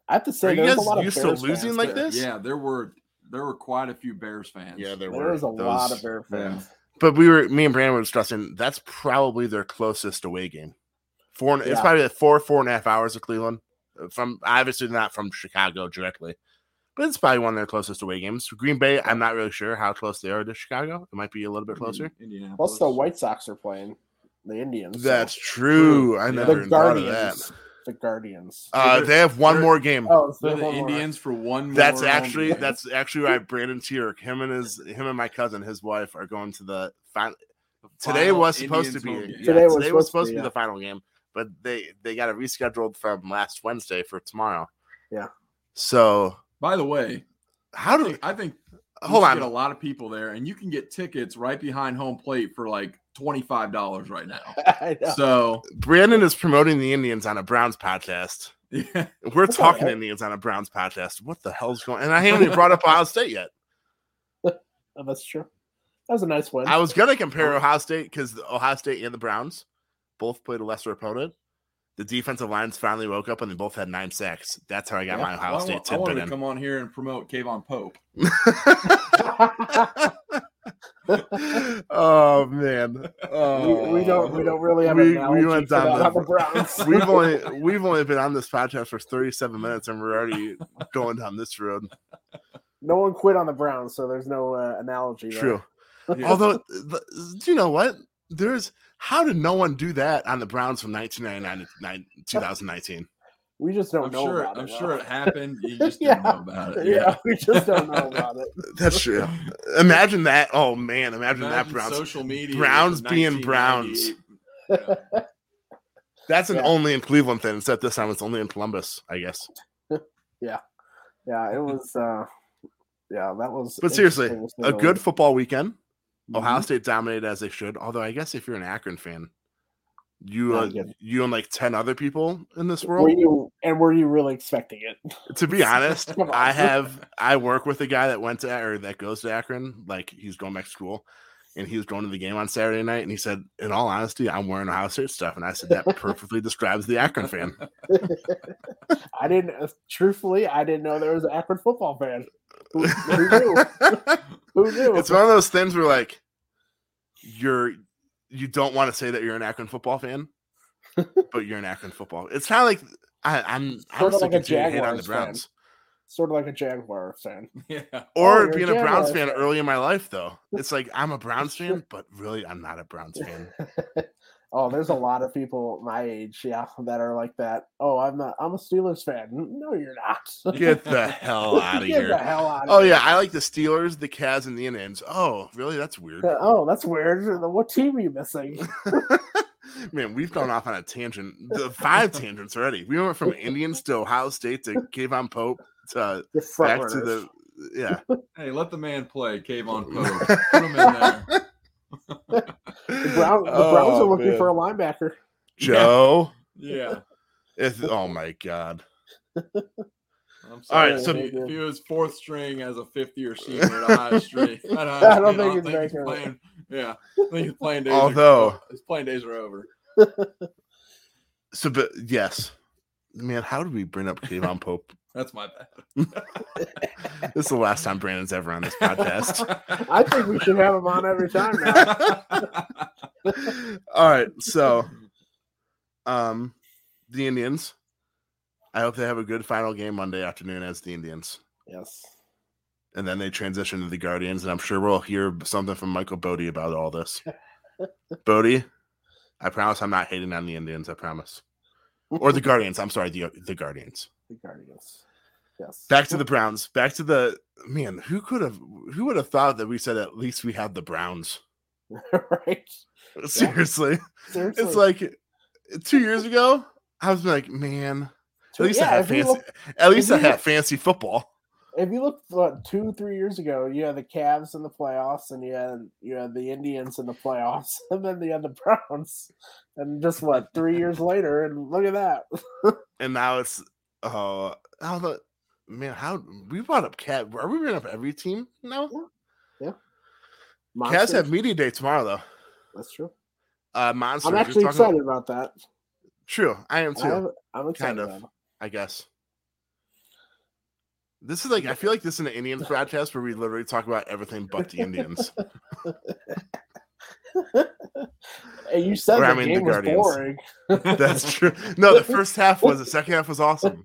i have to say, Are say you there was a guys lot of used to losing like there. this? yeah, there were there were quite a few Bears fans. yeah, there, there were. was a lot those- of bear yeah. fans But we were, me and Brandon were discussing that's probably their closest away game. Four, and it's probably like four, four and a half hours of Cleveland. uh, From obviously not from Chicago directly, but it's probably one of their closest away games. Green Bay, I'm not really sure how close they are to Chicago. It might be a little bit closer. Plus the white sox are playing the indians so- That's true. I Yeah. never the even thought of that. Guardians the guardians Uh, They're- have one more game. oh it's They're the one more. Indians for one. More That's actually game. that's actually why Brandon Tierk, him and his him and my cousin, his wife, are going to the final. The Today final was supposed to be yeah. Today was today was supposed to supposed to be, be yeah. the final game, but they they got it rescheduled from last Wednesday for tomorrow. Yeah. So By the way, how I do think, I think you hold should on? get a lot of people there, and you can get tickets right behind home plate for like twenty five dollars right now. So Brandon is promoting the Indians on a Browns podcast. yeah, We're That's talking. Indians on a Browns podcast. What the hell's going? And I haven't even brought up Ohio State yet. Oh, that's true that was a nice win I was gonna compare oh. Ohio State because Ohio State and the Browns both played a lesser opponent. The defensive lines finally woke up and they both had nine sacks. That's how I got Yeah. my Ohio Well, I, State want, I wanted tidbit to in. come on here and promote K'Vaughan Pope. Oh man, oh, we, we don't we don't really have We- we went down the- the Browns. we've only we've only been on this podcast for 37 minutes and we're already going down this road. no one quit on the Browns, so there's no uh, analogy. True. Yeah. Although, the, you know what? There's how did no one do that on the Browns from 1999 to 2019? We just don't I'm know sure. about I'm it. sure though. it happened. You just Yeah. didn't know about it. yeah, we just don't know about it. That's true. Imagine that. Oh man, imagine, that Browns. social media. Browns being Browns. Yeah. That's an Yeah. only in Cleveland thing. Except this time it's only in Columbus, I guess. Yeah, yeah. it was. uh Yeah, that was. But seriously, interesting to say a good football weekend. Ohio Mhm. State dominated as they should. Although I guess if you're an Akron fan, you uh, you and like ten other people in this Were world. you and were you really expecting it? To be honest, I have I work with a guy that went to or that goes to Akron. Like he's going back to school, and he was going to the game on Saturday night. And he said, "In all honesty, I'm wearing Ohio State stuff." And I said, "That perfectly describes the Akron fan." I didn't. uh, Truthfully, I didn't know there was an Akron football fan. Who, who knew? Who knew? it's one of those things where like you're you don't want to say that you're an Akron football fan, but you're an Akron football. It's kind of like I, I'm I'm Sorta like a continuing to hate on the Jaguars fan. Sort of like a Jaguar fan. Yeah. Oh, or you're a being a Browns fan fan. early in my life, though. It's like I'm a Browns fan, but really I'm not a Browns fan. Oh, there's a lot of people my age, yeah, that are like that. Oh, I'm not. I'm a Steelers fan. No, you're not. Get the hell out of Get here. the hell out of Oh here. yeah, I like the Steelers, the Cavs, and the Indians. Oh, really? That's weird. Uh, oh, that's weird. What team are you missing? Man, we've gone off on a tangent. The five tangents already. We went from Indians to Ohio State to K'Vaughan Pope to The front back to the yeah. Hey, let the man play. Cave on Pope. Put him in there. The, Brown, the Browns are Oh, looking man. for a linebacker. Joe. Yeah. If, oh my god. I'm sorry. right, so- if, he, if he was fourth string as a fifth year senior at Ohio Street, at Ohio I don't State, think he's making it. playing. Yeah, I think his playing days. Although- are, his playing days are over. So, but yes, man, how did we bring up K'Vaughan Pope? That's my bad. this is the last time Brandon's ever on this podcast. I think we should have him on every time now. All right, so, um, the Indians. I hope they have a good final game Monday afternoon as the Indians, Yes. and then they transition to the Guardians, and I'm sure we'll hear something from Michael Bodie about all this. Bodie, I promise I'm not hating on the Indians. I promise, or the Guardians. I'm sorry, the the Guardians. The Guardians. Yes. Back to the Browns. Back to the man. Who could have? Who would have thought that we said at least we had the Browns? right. Seriously, Seriously. it's like two years ago. I was like, man, at least I yeah, had if you fancy. look- at least I if you had look- fancy football. if you look what, two, three years ago, you had the Cavs in the playoffs, and you had you had the Indians in the playoffs, and then you had the Browns, and just what three years later, and look at that. And now it's oh, how the man? How we brought up cat? Are we bringing up every team now? Yeah, Monsters. have media day tomorrow though. That's true. Uh, monsters. I'm actually excited about that. True, I am too. I'm, I'm excited. kind of. I guess. This is like I feel like this is an Indians broadcast where we literally talk about everything but the Indians. Hey, you said Or, I the mean, the game was boring. That's true. No, the first half was the second half was awesome.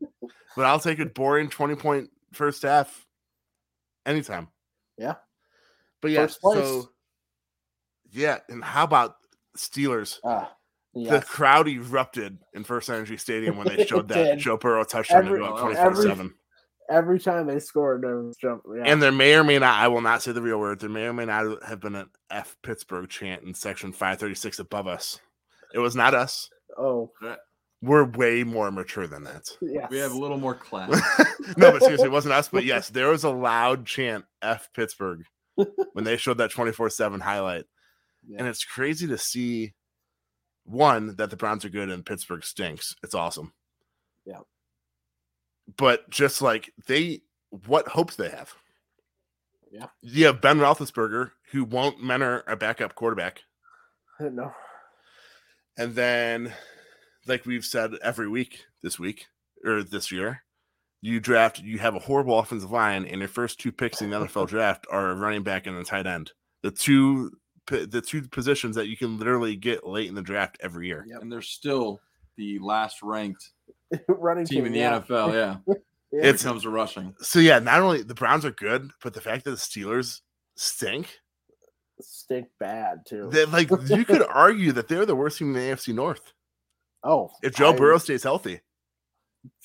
But I'll take a boring 20 point first half anytime. Yeah. But yeah, so yeah, and how about Steelers? Ah, The crowd erupted in FirstEnergy Stadium when they showed that. Joe Burrow touchdown Every- to go up 24 7. Every time they scored, there was jump. Yeah. And there may or may not, I will not say the real word, there may or may not have been an F Pittsburgh chant in section 536 above us. It was not us. oh, We're way more mature than that. yes. We have a little more class. no, but seriously, it wasn't us. But yes, there was a loud chant F Pittsburgh when they showed that 24 7 highlight. Yeah. And it's crazy to see one, that the Browns are good and Pittsburgh stinks. It's awesome. Yeah. But just like they, what hopes they have. Yeah. You have Ben Roethlisberger, who won't mentor a backup quarterback. no. And then, like we've said every week this week or this year, you draft, you have a horrible offensive line, and your first two picks in the NFL draft are a running back and a tight end. The two, the two positions that you can literally get late in the draft every year. Yep. and they're still the last ranked Running team in the yeah. NFL. Yeah, Yeah. It's- it comes to rushing. So yeah, not only the Browns are good, but the fact that the Steelers stink, stink bad too. that like you could argue that they're the worst team in the AFC North oh, if Joe I- Burrow stays healthy.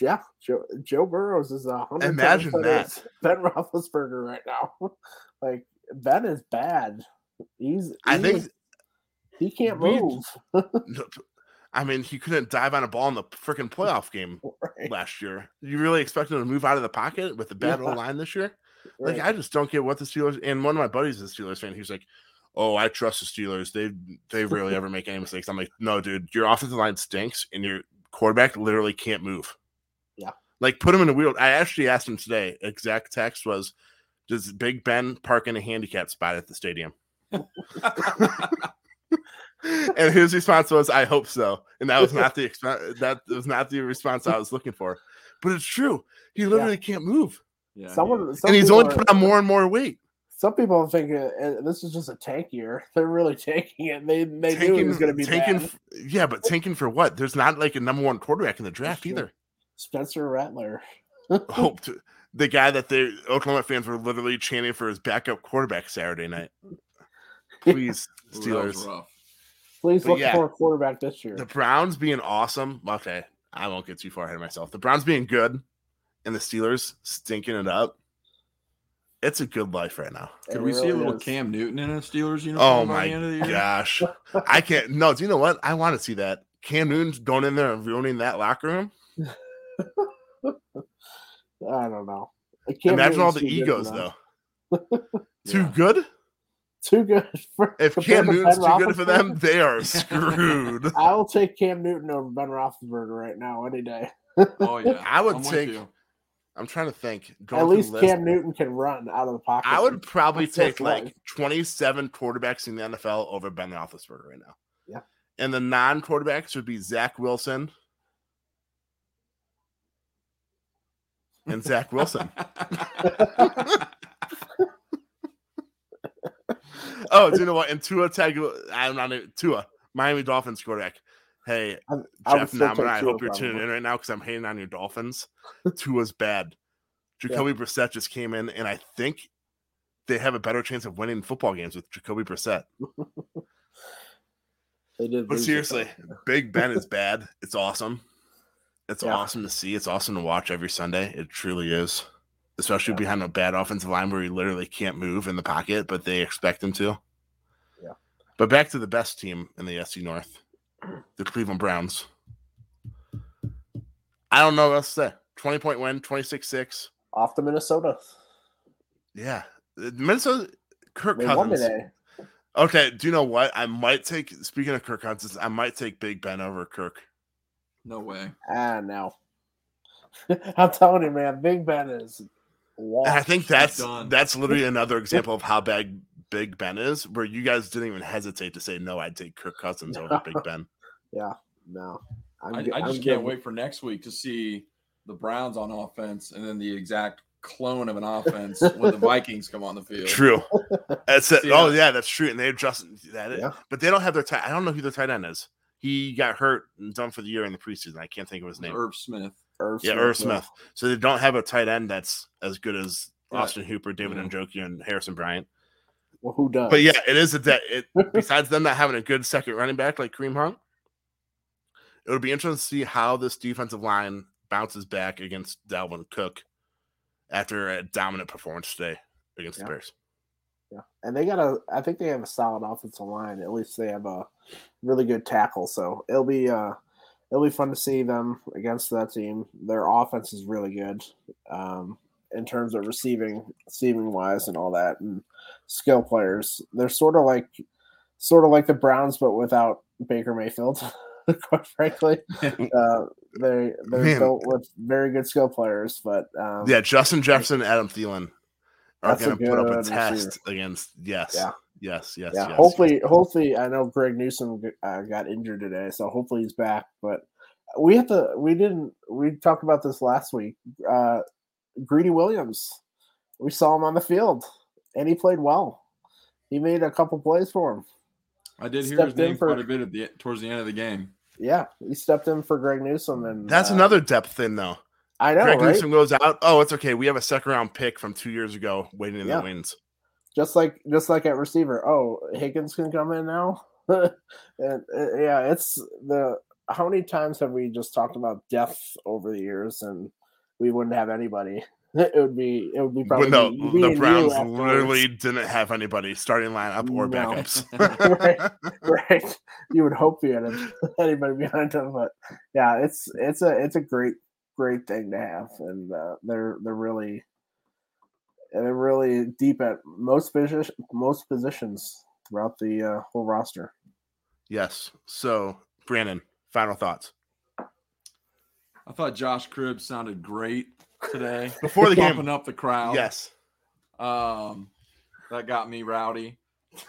yeah, Joe Joe Burrows is a hundred. Imagine that. better than Ben Roethlisberger right now. like Ben is bad. He's. I think he can't move. No, I mean, he couldn't dive on a ball in the freaking playoff game Right, last year. You really expect him to move out of the pocket with the bad Yeah. old line this year? Like. I just don't get what the Steelers. And one of my buddies is a Steelers fan. He's like, "Oh, I trust the Steelers. They they rarely ever make any mistakes." I'm like, "No, dude, your offensive line stinks, and your quarterback literally can't move." Yeah. like put him in a wheel. I actually asked him today. Exact text was, "Does Big Ben park in a handicap spot at the stadium?" and his response was, "I hope so." And that was not the exp- that was not the response I was looking for. But it's true. He literally can't move, Yeah, Someone, some and he's people only are- put on more and more weight. Some people think uh, this is just a tank year. They're really tanking it. They they knew it was going to be tanking, bad. yeah, but tanking for what? There's not like a number one quarterback in the draft true. either. Spencer Rattler. Hope to, the guy that the Oklahoma fans were literally chanting for his backup quarterback Saturday night. Please, Ooh, that was Steelers. Rough. Please But look yeah. for a quarterback this year. The Browns being awesome. Okay, I won't get too far ahead of myself. The Browns being good and the Steelers stinking it up. It's a good life right now. It Could we see a little is. Cam Newton in a Steelers Oh uniform by my the end of the year? gosh. I can't. No, do you know what? I want to see that. Cam Newton's going in there and ruining that locker room. I don't know. Cam Imagine all the too good for egos, though. Too Yeah. good? Too good. For, If Cam Newton's too good for them, they are screwed. I will take Cam Newton over Ben Roethlisberger right now any day. Oh yeah, I would I'm take- I'm trying to think. Going At least list, Cam Newton can run out of the pocket. I would probably take like life. 27 quarterbacks in the NFL over Ben Roethlisberger right now. Yeah. And the non-quarterbacks would be Zach Wilson and Zach Wilson. Oh, do you know what? And Tua Tagovailoa, I'm not Tua, Miami Dolphins quarterback. Hey, I- I would Jeff Naman, I hope you're tuning in right now because I'm hating on your Dolphins. Tua's bad. Jacoby Brissett just came in, and I think they have a better chance of winning football games with Jacoby Brissett. But seriously. Big Ben is bad. It's awesome. It's Yeah. awesome to see. It's awesome to watch every Sunday. It truly is. Especially Yeah. behind a bad offensive line where he literally can't move in the pocket, but they expect him to. Yeah. But back to the best team in the AFC North, the Cleveland Browns. I don't know what else to say. 20 point win, 26 6. off to Minnesota. Yeah. Minnesota, Kirk They won Cousins. today. Okay. Do you know what? I might take, speaking of Kirk Cousins, I might take Big Ben over Kirk. No way. Ah, no. I'm telling you, man, Big Ben is And I think that's done. that's literally another example of how bad Big Ben is, where you guys didn't even hesitate to say no. I'd take Kirk Cousins over Big Ben. Yeah, no. I'm, I, g- I I'm just can't good. wait for next week to see the Browns on offense and then the exact clone of an offense when the Vikings come on the field. True. That's it. Oh yeah, that's true. And they just that, Yeah. but they don't have their tight. I don't know who their tight end is. He got hurt and done for the year in the preseason. I can't think of his name. Irv Smith. Irv yeah, Smith, Irv Smith. So they don't have a tight end that's as good as Yeah. Austin Hooper, David Yeah. Njoku, and Harrison Bryant. Well, who does? But yeah, it is a de- it besides them not having a good second running back like Kareem Hunt, it would be interesting to see how this defensive line bounces back against Dalvin Cook after a dominant performance today against Yeah. the Bears. Yeah, and they got a. I think they have a solid offensive line. At least they have a really good tackle. So it'll be uh, it'll be fun to see them against that team. Their offense is really good, um, in terms of receiving, receiving wise, and all that, and skill players. They're sort of like, sort of like the Browns, but without Baker Mayfield. Quite frankly, uh, they they're Man. built with very good skill players, but um, Yeah, Justin Jefferson, and Adam Thielen are going to put up a test receiver. against yes, Yeah. Yes, yes, yeah, yes. hopefully, hopefully, I know Greg Newsome uh, got injured today, so hopefully he's back. But we have to. We didn't. We talked about this last week. Uh, Greedy Williams, we saw him on the field, and he played well. He made a couple plays for him. I did hear Stepped his name for- quite a bit at the towards the end of the game. Yeah, he stepped in for Greg Newsome, and That's uh, another depth in though. I know, Greg right? Newsome goes out. Oh, it's okay. We have a second round pick from two years ago waiting in Yeah. the wings. Just like just like at receiver. Oh, Higgins can come in now. and uh, yeah, it's the how many times have we just talked about depth over the years, and we wouldn't have anybody. It would be it would be probably no, me the Browns literally didn't have anybody starting lineup or No. backups. right, right. You would hope you had anybody behind them, but yeah, it's it's a it's a great great thing to have, and uh, they're they're really they're really deep at most position most positions throughout the uh, whole roster. yes. So, Brandon, final thoughts I thought Josh Cribbs sounded great today. before the pumping game. up the crowd. Yes. Um, that got me rowdy.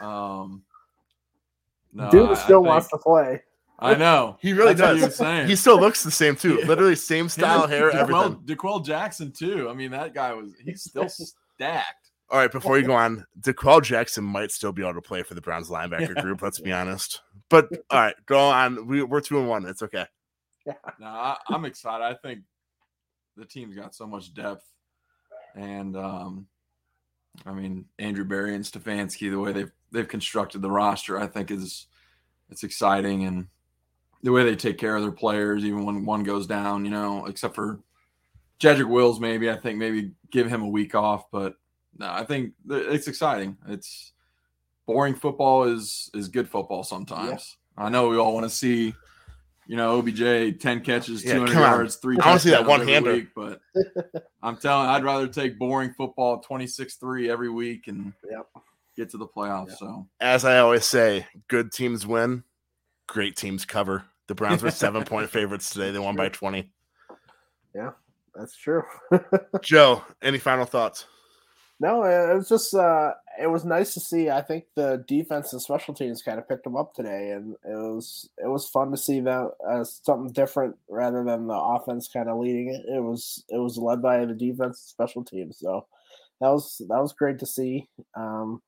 Um, no, Dude I- still I wants to play. I know. He really That's what does. He. He still looks the same too. Literally same style, hair, everything. D'Qwell, D'Qwell Jackson too. I mean, that guy was he's still stacked. All right, before you go on, D'Qwell Jackson might still be able to play for the Browns linebacker group. Let's be honest. But all right, go on. We, we're two and one. It's okay. Yeah. No, I, I'm excited. I think the team's got so much depth, and um, I mean Andrew Berry and Stefanski, the way they've they've constructed the roster, I think is it's exciting, and the way they take care of their players, even when one goes down, you know, except for Jedrick Wills, maybe I think maybe give him a week off, but no, I think it's exciting. It's boring football is is good football sometimes. I know we all want to see you know, OBJ, 10 catches, Yeah, 200 come on. yards, three I wanna see that one-hander. week, But I'm telling I'd rather take boring football 26 3 every week and Yep. get to the playoffs. So, As I always say, good teams win, great teams cover. The Browns were seven point favorites today. They won by 20. That's true. Joe, any final thoughts? No, it was just uh it was nice to see. I think the defense and special teams kind of picked them up today, and it was it was fun to see that as something different rather than the offense kind of leading it. It was it was led by the defense and special teams, so that was that was great to see. Um,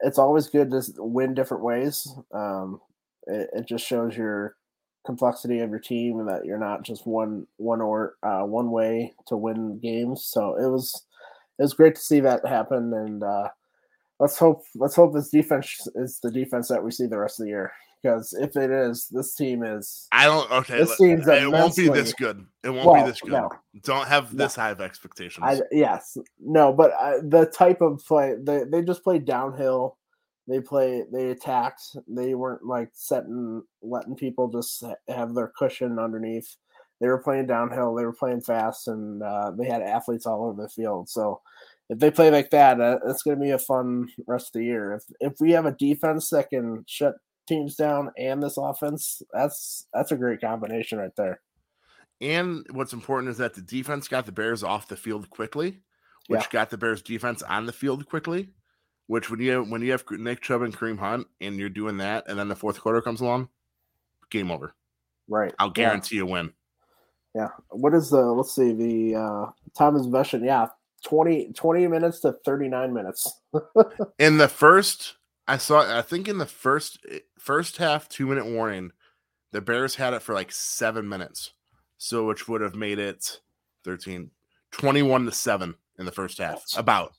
it's always good to win different ways. Um, it, it just shows your complexity of your team and that you're not just one one or uh, one way to win games. So it was it was great to see that happen, and uh, let's hope let's hope this defense is the defense that we see the rest of the year. Because if it is, this team is I don't. Okay, This team's it won't be this good. It won't Well, be this good. no. Don't have No. this high of expectations. I yes no, but uh, the type of play they they just play downhill. They play they attacked. They weren't like setting letting people just have their cushion underneath. They were playing downhill. They were playing fast, and uh, they had athletes all over the field. So if they play like that, uh, it's going to be a fun rest of the year. If if we have a defense that can shut teams down and this offense, that's that's a great combination right there. And what's important is that the defense got the Bears off the field quickly, which Yeah. got the Bears defense on the field quickly. Which when you when you have Nick Chubb and Kareem Hunt and you're doing that, and then the fourth quarter comes along, game over. Right. I'll Yeah. guarantee you win. Yeah. What is the let's see, the uh time is possession. Yeah. 20, 20 minutes to 39 minutes. In the first, I saw. I think in the first first half, two minute warning, the Bears had it for like seven minutes, so which would have made it 13, 21 to seven in the first half. About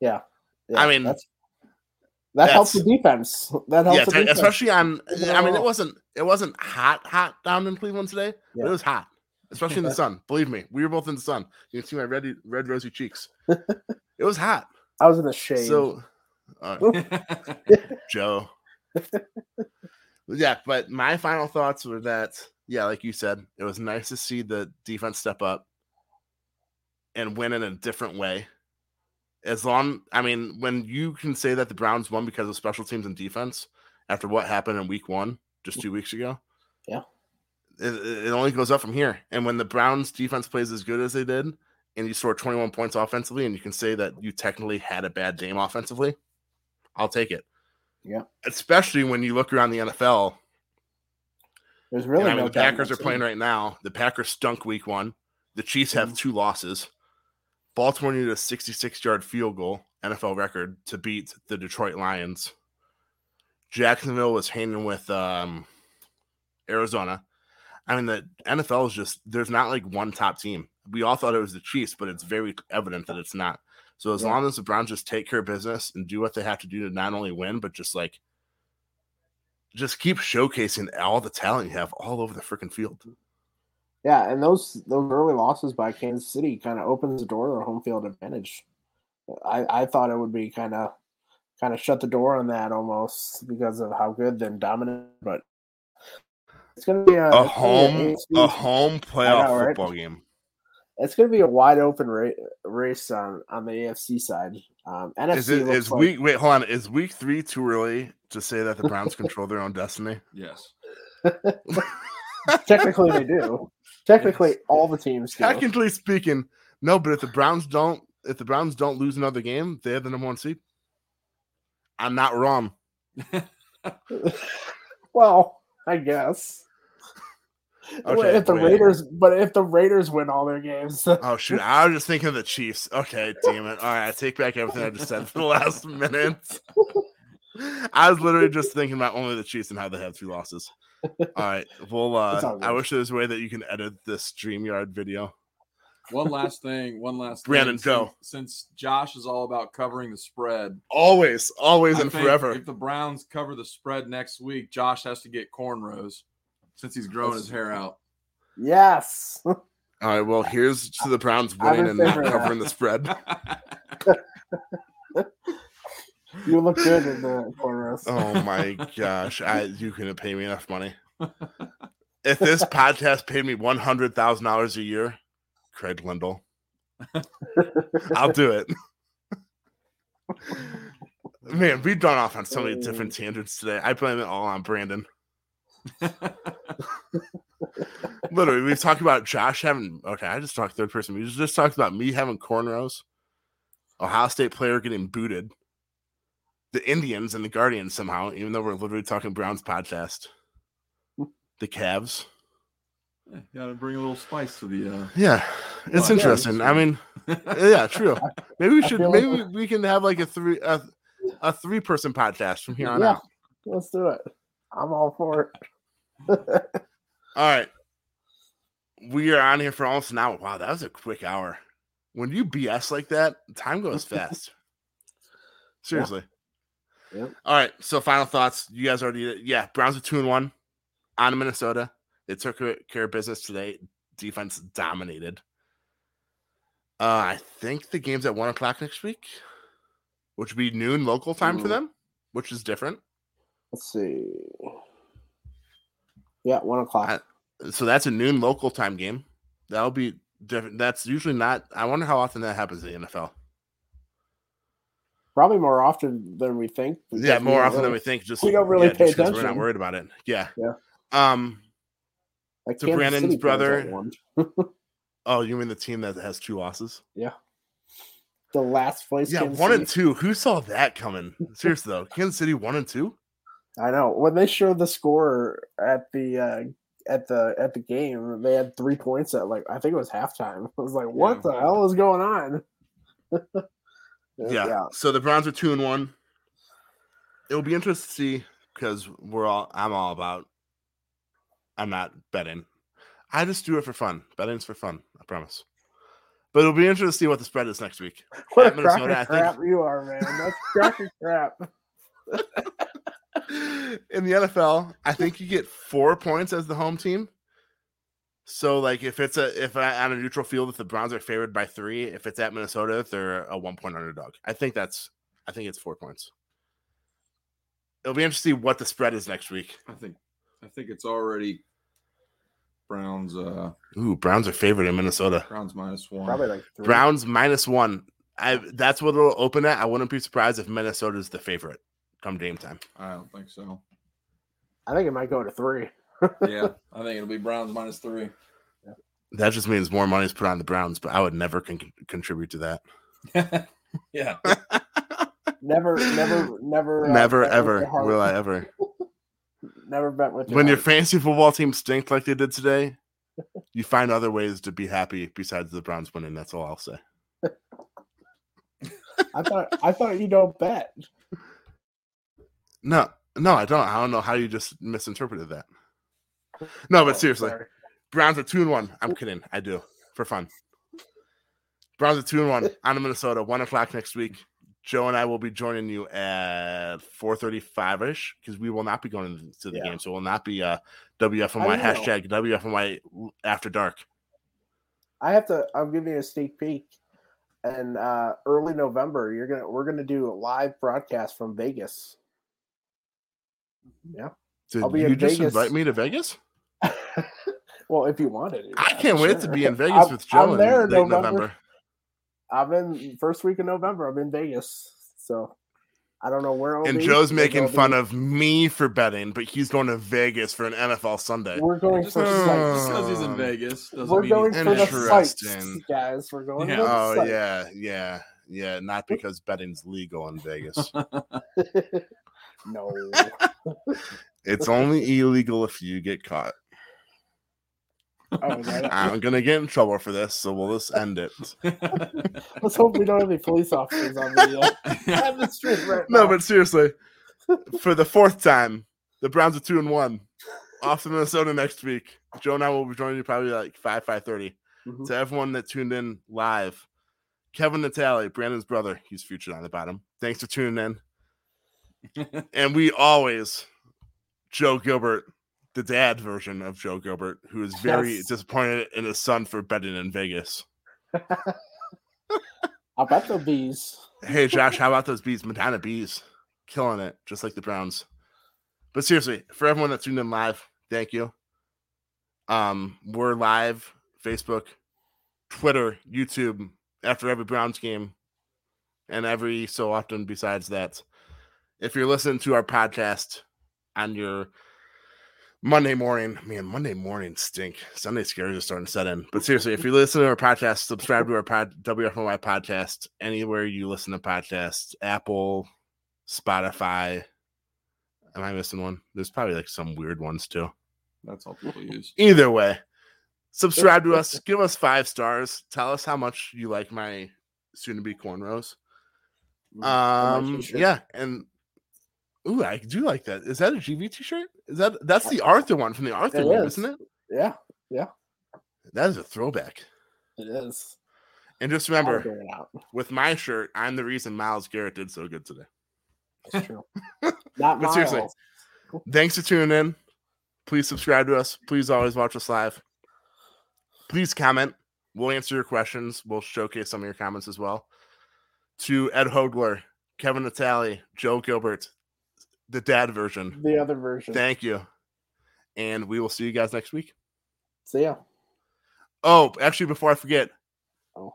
Yeah. I mean, that's that helps the defense. That helps yeah, the defense. especially on. I mean, it wasn't it wasn't hot hot down in Cleveland today, but Yeah. it was hot, especially in the sun. Believe me, we were both in the sun. You can see my red red rosy cheeks. it was hot. I was in the shade. So, uh, Joe. yeah, but my final thoughts were that, yeah, like you said, it was nice to see the defense step up and win in a different way. As long, I mean, when you can say that the Browns won because of special teams and defense after what happened in week one, just two weeks ago, Yeah. it, it only goes up from here. And when the Browns defense plays as good as they did, and you score 21 points offensively, and you can say that you technically had a bad game offensively, I'll take it. Yeah. Especially when you look around the NFL. There's really and I mean, no the Packers are playing right now. The Packers stunk week one. The Chiefs have Mhm. two losses. Baltimore needed a 66 yard field goal, NFL record, to beat the Detroit Lions. Jacksonville was hanging with um, Arizona. I mean, the NFL is just, there's not like one top team. We all thought it was the Chiefs, but it's very evident that it's not. So as Yeah. long as the Browns just take care of business and do what they have to do to not only win, but just like, just keep showcasing all the talent you have all over the freaking field. Yeah, and those those early losses by Kansas City kind of opens the door to a home field advantage. I, I thought it would be kind of kind of shut the door on that almost because of how good and dominant, but it's gonna be a, a it's be home a- a home playoff know, right? football game. It's going to be a wide open ra- race on on the AFC side. Um, NFC Is it looks is like- week wait hold on is week three too early to say that the Browns control their own destiny? yes. technically they do. Technically, all the teams do. Technically speaking, no. But if the Browns don't if the Browns don't lose another game, they have the number one seed. I'm not wrong. well, I guess. Okay, if the wait. Raiders, but if the Raiders win all their games, Oh shoot! I was just thinking of the Chiefs. Okay, damn it. All right, I take back everything I just said for the last minute. I was literally just thinking about only the Chiefs and how they have three losses. All right. Well, uh, all I wish there was a way that you can edit this StreamYard video. One last thing. One last Brandon, thing. go. Since, since Josh is all about covering the spread, Always, always, I and forever. If the Browns cover the spread next week, Josh has to get cornrows since he's growing his hair out. yes. All right. Well, here's to the Browns winning and not favor of that. covering the spread. You look good in the cornrows. Oh my gosh! I you couldn't pay me enough money. if this podcast paid me one hundred thousand dollars a year, Craig Lyndall, I'll do it. Man, we've gone off on so many different oh. tangents today. I blame it all on Brandon. Literally, we've talked about Josh having. Okay, I just talked third person. We just talked about me having cornrows, Ohio State player getting booted, the Indians and the Guardians somehow, even though we're literally talking Browns podcast, the Cavs. Yeah, gotta bring a little spice to the. Uh... Yeah, it's Well, interesting. I mean, yeah, true. Maybe we should. Maybe like- we- we can have like a three a, a three person podcast from here on Yeah. out. Let's do it. I'm all for it. All right. We are on here for almost an hour. Wow, that was a quick hour. When you BS like that, time goes fast. Seriously. Yep. All right. So final thoughts. You guys already yeah, Browns are two and one on Minnesota. They took care of business today. Defense dominated. Uh, I think the game's at one o'clock next week, which would be noon local time for them, which is different. Let's see. Yeah, one o'clock. so that's a noon local time game. That'll be different. That's usually not. I wonder how often that happens in the NFL. Probably more often than we think. Yeah, more often than we think. Just we don't really yeah, pay attention. We're not worried about it. Yeah. Yeah. Um. Like Kansas Brandon's City brother- Oh, you mean the team that has two losses? Yeah. The last place. Yeah, Kansas one City. and two. Who saw that coming? Seriously though, Kansas City one and two. I know when they showed the score at the uh, at the at the game, they had three points at like I think it was halftime. I was like, what Yeah. the hell is going on? Yeah. So the Browns are two and one. It'll be interesting to see because we're all. I'm all about. I'm not betting. I just do it for fun. Betting's for fun. I promise. But it'll be interesting to see what the spread is next week. What a Minnesota, I think- crap you are, man. That's of crap. In the NFL, I think you get four points as the home team. So, like, if it's a if I, on a neutral field, if the Browns are favored by three, if it's at Minnesota, if they're a one point underdog. I think that's I think it's four points. It'll be interesting to see what the spread is next week. I think I think it's already Browns uh Ooh, Browns are favored in Minnesota. Browns minus one. Probably like three. Browns minus one. I that's what it'll open at. I wouldn't be surprised if Minnesota's the favorite come game time. I don't think so. I think it might go to three. Yeah, I think it'll be Browns minus three. That just means more money is put on the Browns, but I would never con- contribute to that. yeah. Never, never, never, uh, never bet with ever will I ever. Never bet with your when your heart. fantasy football team stinks like they did today, you find other ways to be happy besides the Browns winning. That's all I'll say. I thought, I thought you don't bet. No, no, I don't. I don't know how you just misinterpreted that. No, but Oh, seriously, sorry. Browns are two and one. I'm kidding. I do for fun. Browns are two and one on to Minnesota. One o'clock next week. Joe and I will be joining you at four thirty-five ish because we will not be going to the Yeah. game, so we'll not be uh, WFNY hashtag WFNY after dark. I have to. I'm giving you a sneak peek. And uh, early November, you're gonna we're gonna do a live broadcast from Vegas. Yeah, did I'll be you just Vegas. invite me to Vegas? well, if you wanted, to, I can't wait to be in Vegas I'm- with Joe I'm in there in late November. November. I'm in first week of November. I'm in Vegas, so I don't know where. I'll And be. Joe's making I'll fun be- of me for betting, but he's going to Vegas for an NFL Sunday. We're going Just for because sights. he's in Vegas doesn't We're mean going he's for the sights, guys. We're going Yeah. for the Oh sights. yeah, yeah, yeah. Not because betting's legal in Vegas. no. it's only illegal if you get caught. Oh, is? I'm gonna get in trouble for this, so we'll just end it. Let's hope we don't have any police officers on the, uh, on the street right No, now. but seriously, for the fourth time, the Browns are two and one. Off to Minnesota next week. Joe and I will be joining you probably like five five thirty. Mhm. To everyone that tuned in live, Kevin Natale, Brandon's brother, he's featured on the bottom. Thanks for tuning in. and we always, Joe Gilbert, the dad version of Joe Gilbert, who is very Yes. disappointed in his son for betting in Vegas. I bet the bees. Hey, Josh, how about those bees? Medina bees, killing it, just like the Browns. But seriously, for everyone that tuned in live, thank you. Um, we're live Facebook, Twitter, YouTube after every Browns game, and every so often besides that. If you're listening to our podcast on your Monday morning, man, Monday morning stink. Sunday scares are starting to set in. But seriously, if you listen to our podcast, subscribe to our pod, WFNY podcast anywhere you listen to podcasts, Apple, Spotify. Am I missing one? There's probably like some weird ones too. That's all people use. Either way, subscribe to us, give us five stars, tell us how much you like my soon to be cornrows. Um, yeah, and ooh, I do like that. Is that a GV t-shirt? Is that that's the Arthur one from the Arthur It game, is. isn't it? Yeah, yeah, That is a throwback. it is. And just remember, figure it out. with my shirt, I'm the reason Myles Garrett did so good today. That's true. Not But seriously, Thanks for tuning in. Please subscribe to us. Please always watch us live. Please comment. We'll answer your questions. We'll showcase some of your comments as well. To Ed Hogler, Kevin Natale, Joe Gilbert, the dad version. the other version. Thank you. And we will see you guys next week. See ya. Oh, actually, before I forget, Oh.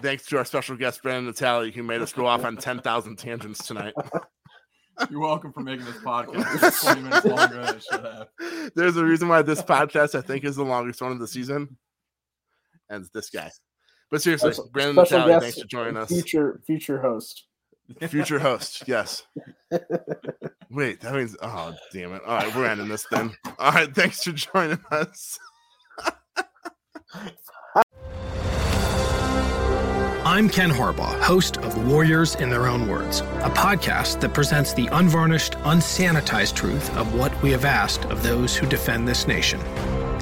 thanks to our special guest, Brandon Natale, who made us go off on 10,000 tangents tonight. You're welcome for making this podcast 20 minutes longer than it should have. There's a reason why this podcast, I think, is the longest one of the season. And this guy. But seriously, Special- Brandon special Natale, thanks for joining us. Future future host. Future host, yes. Wait, that means oh damn it. All right, we're ending this then. All right, thanks for joining us. I'm Ken Harbaugh, host of Warriors in Their Own Words, a podcast that presents the unvarnished, unsanitized truth of what we have asked of those who defend this nation.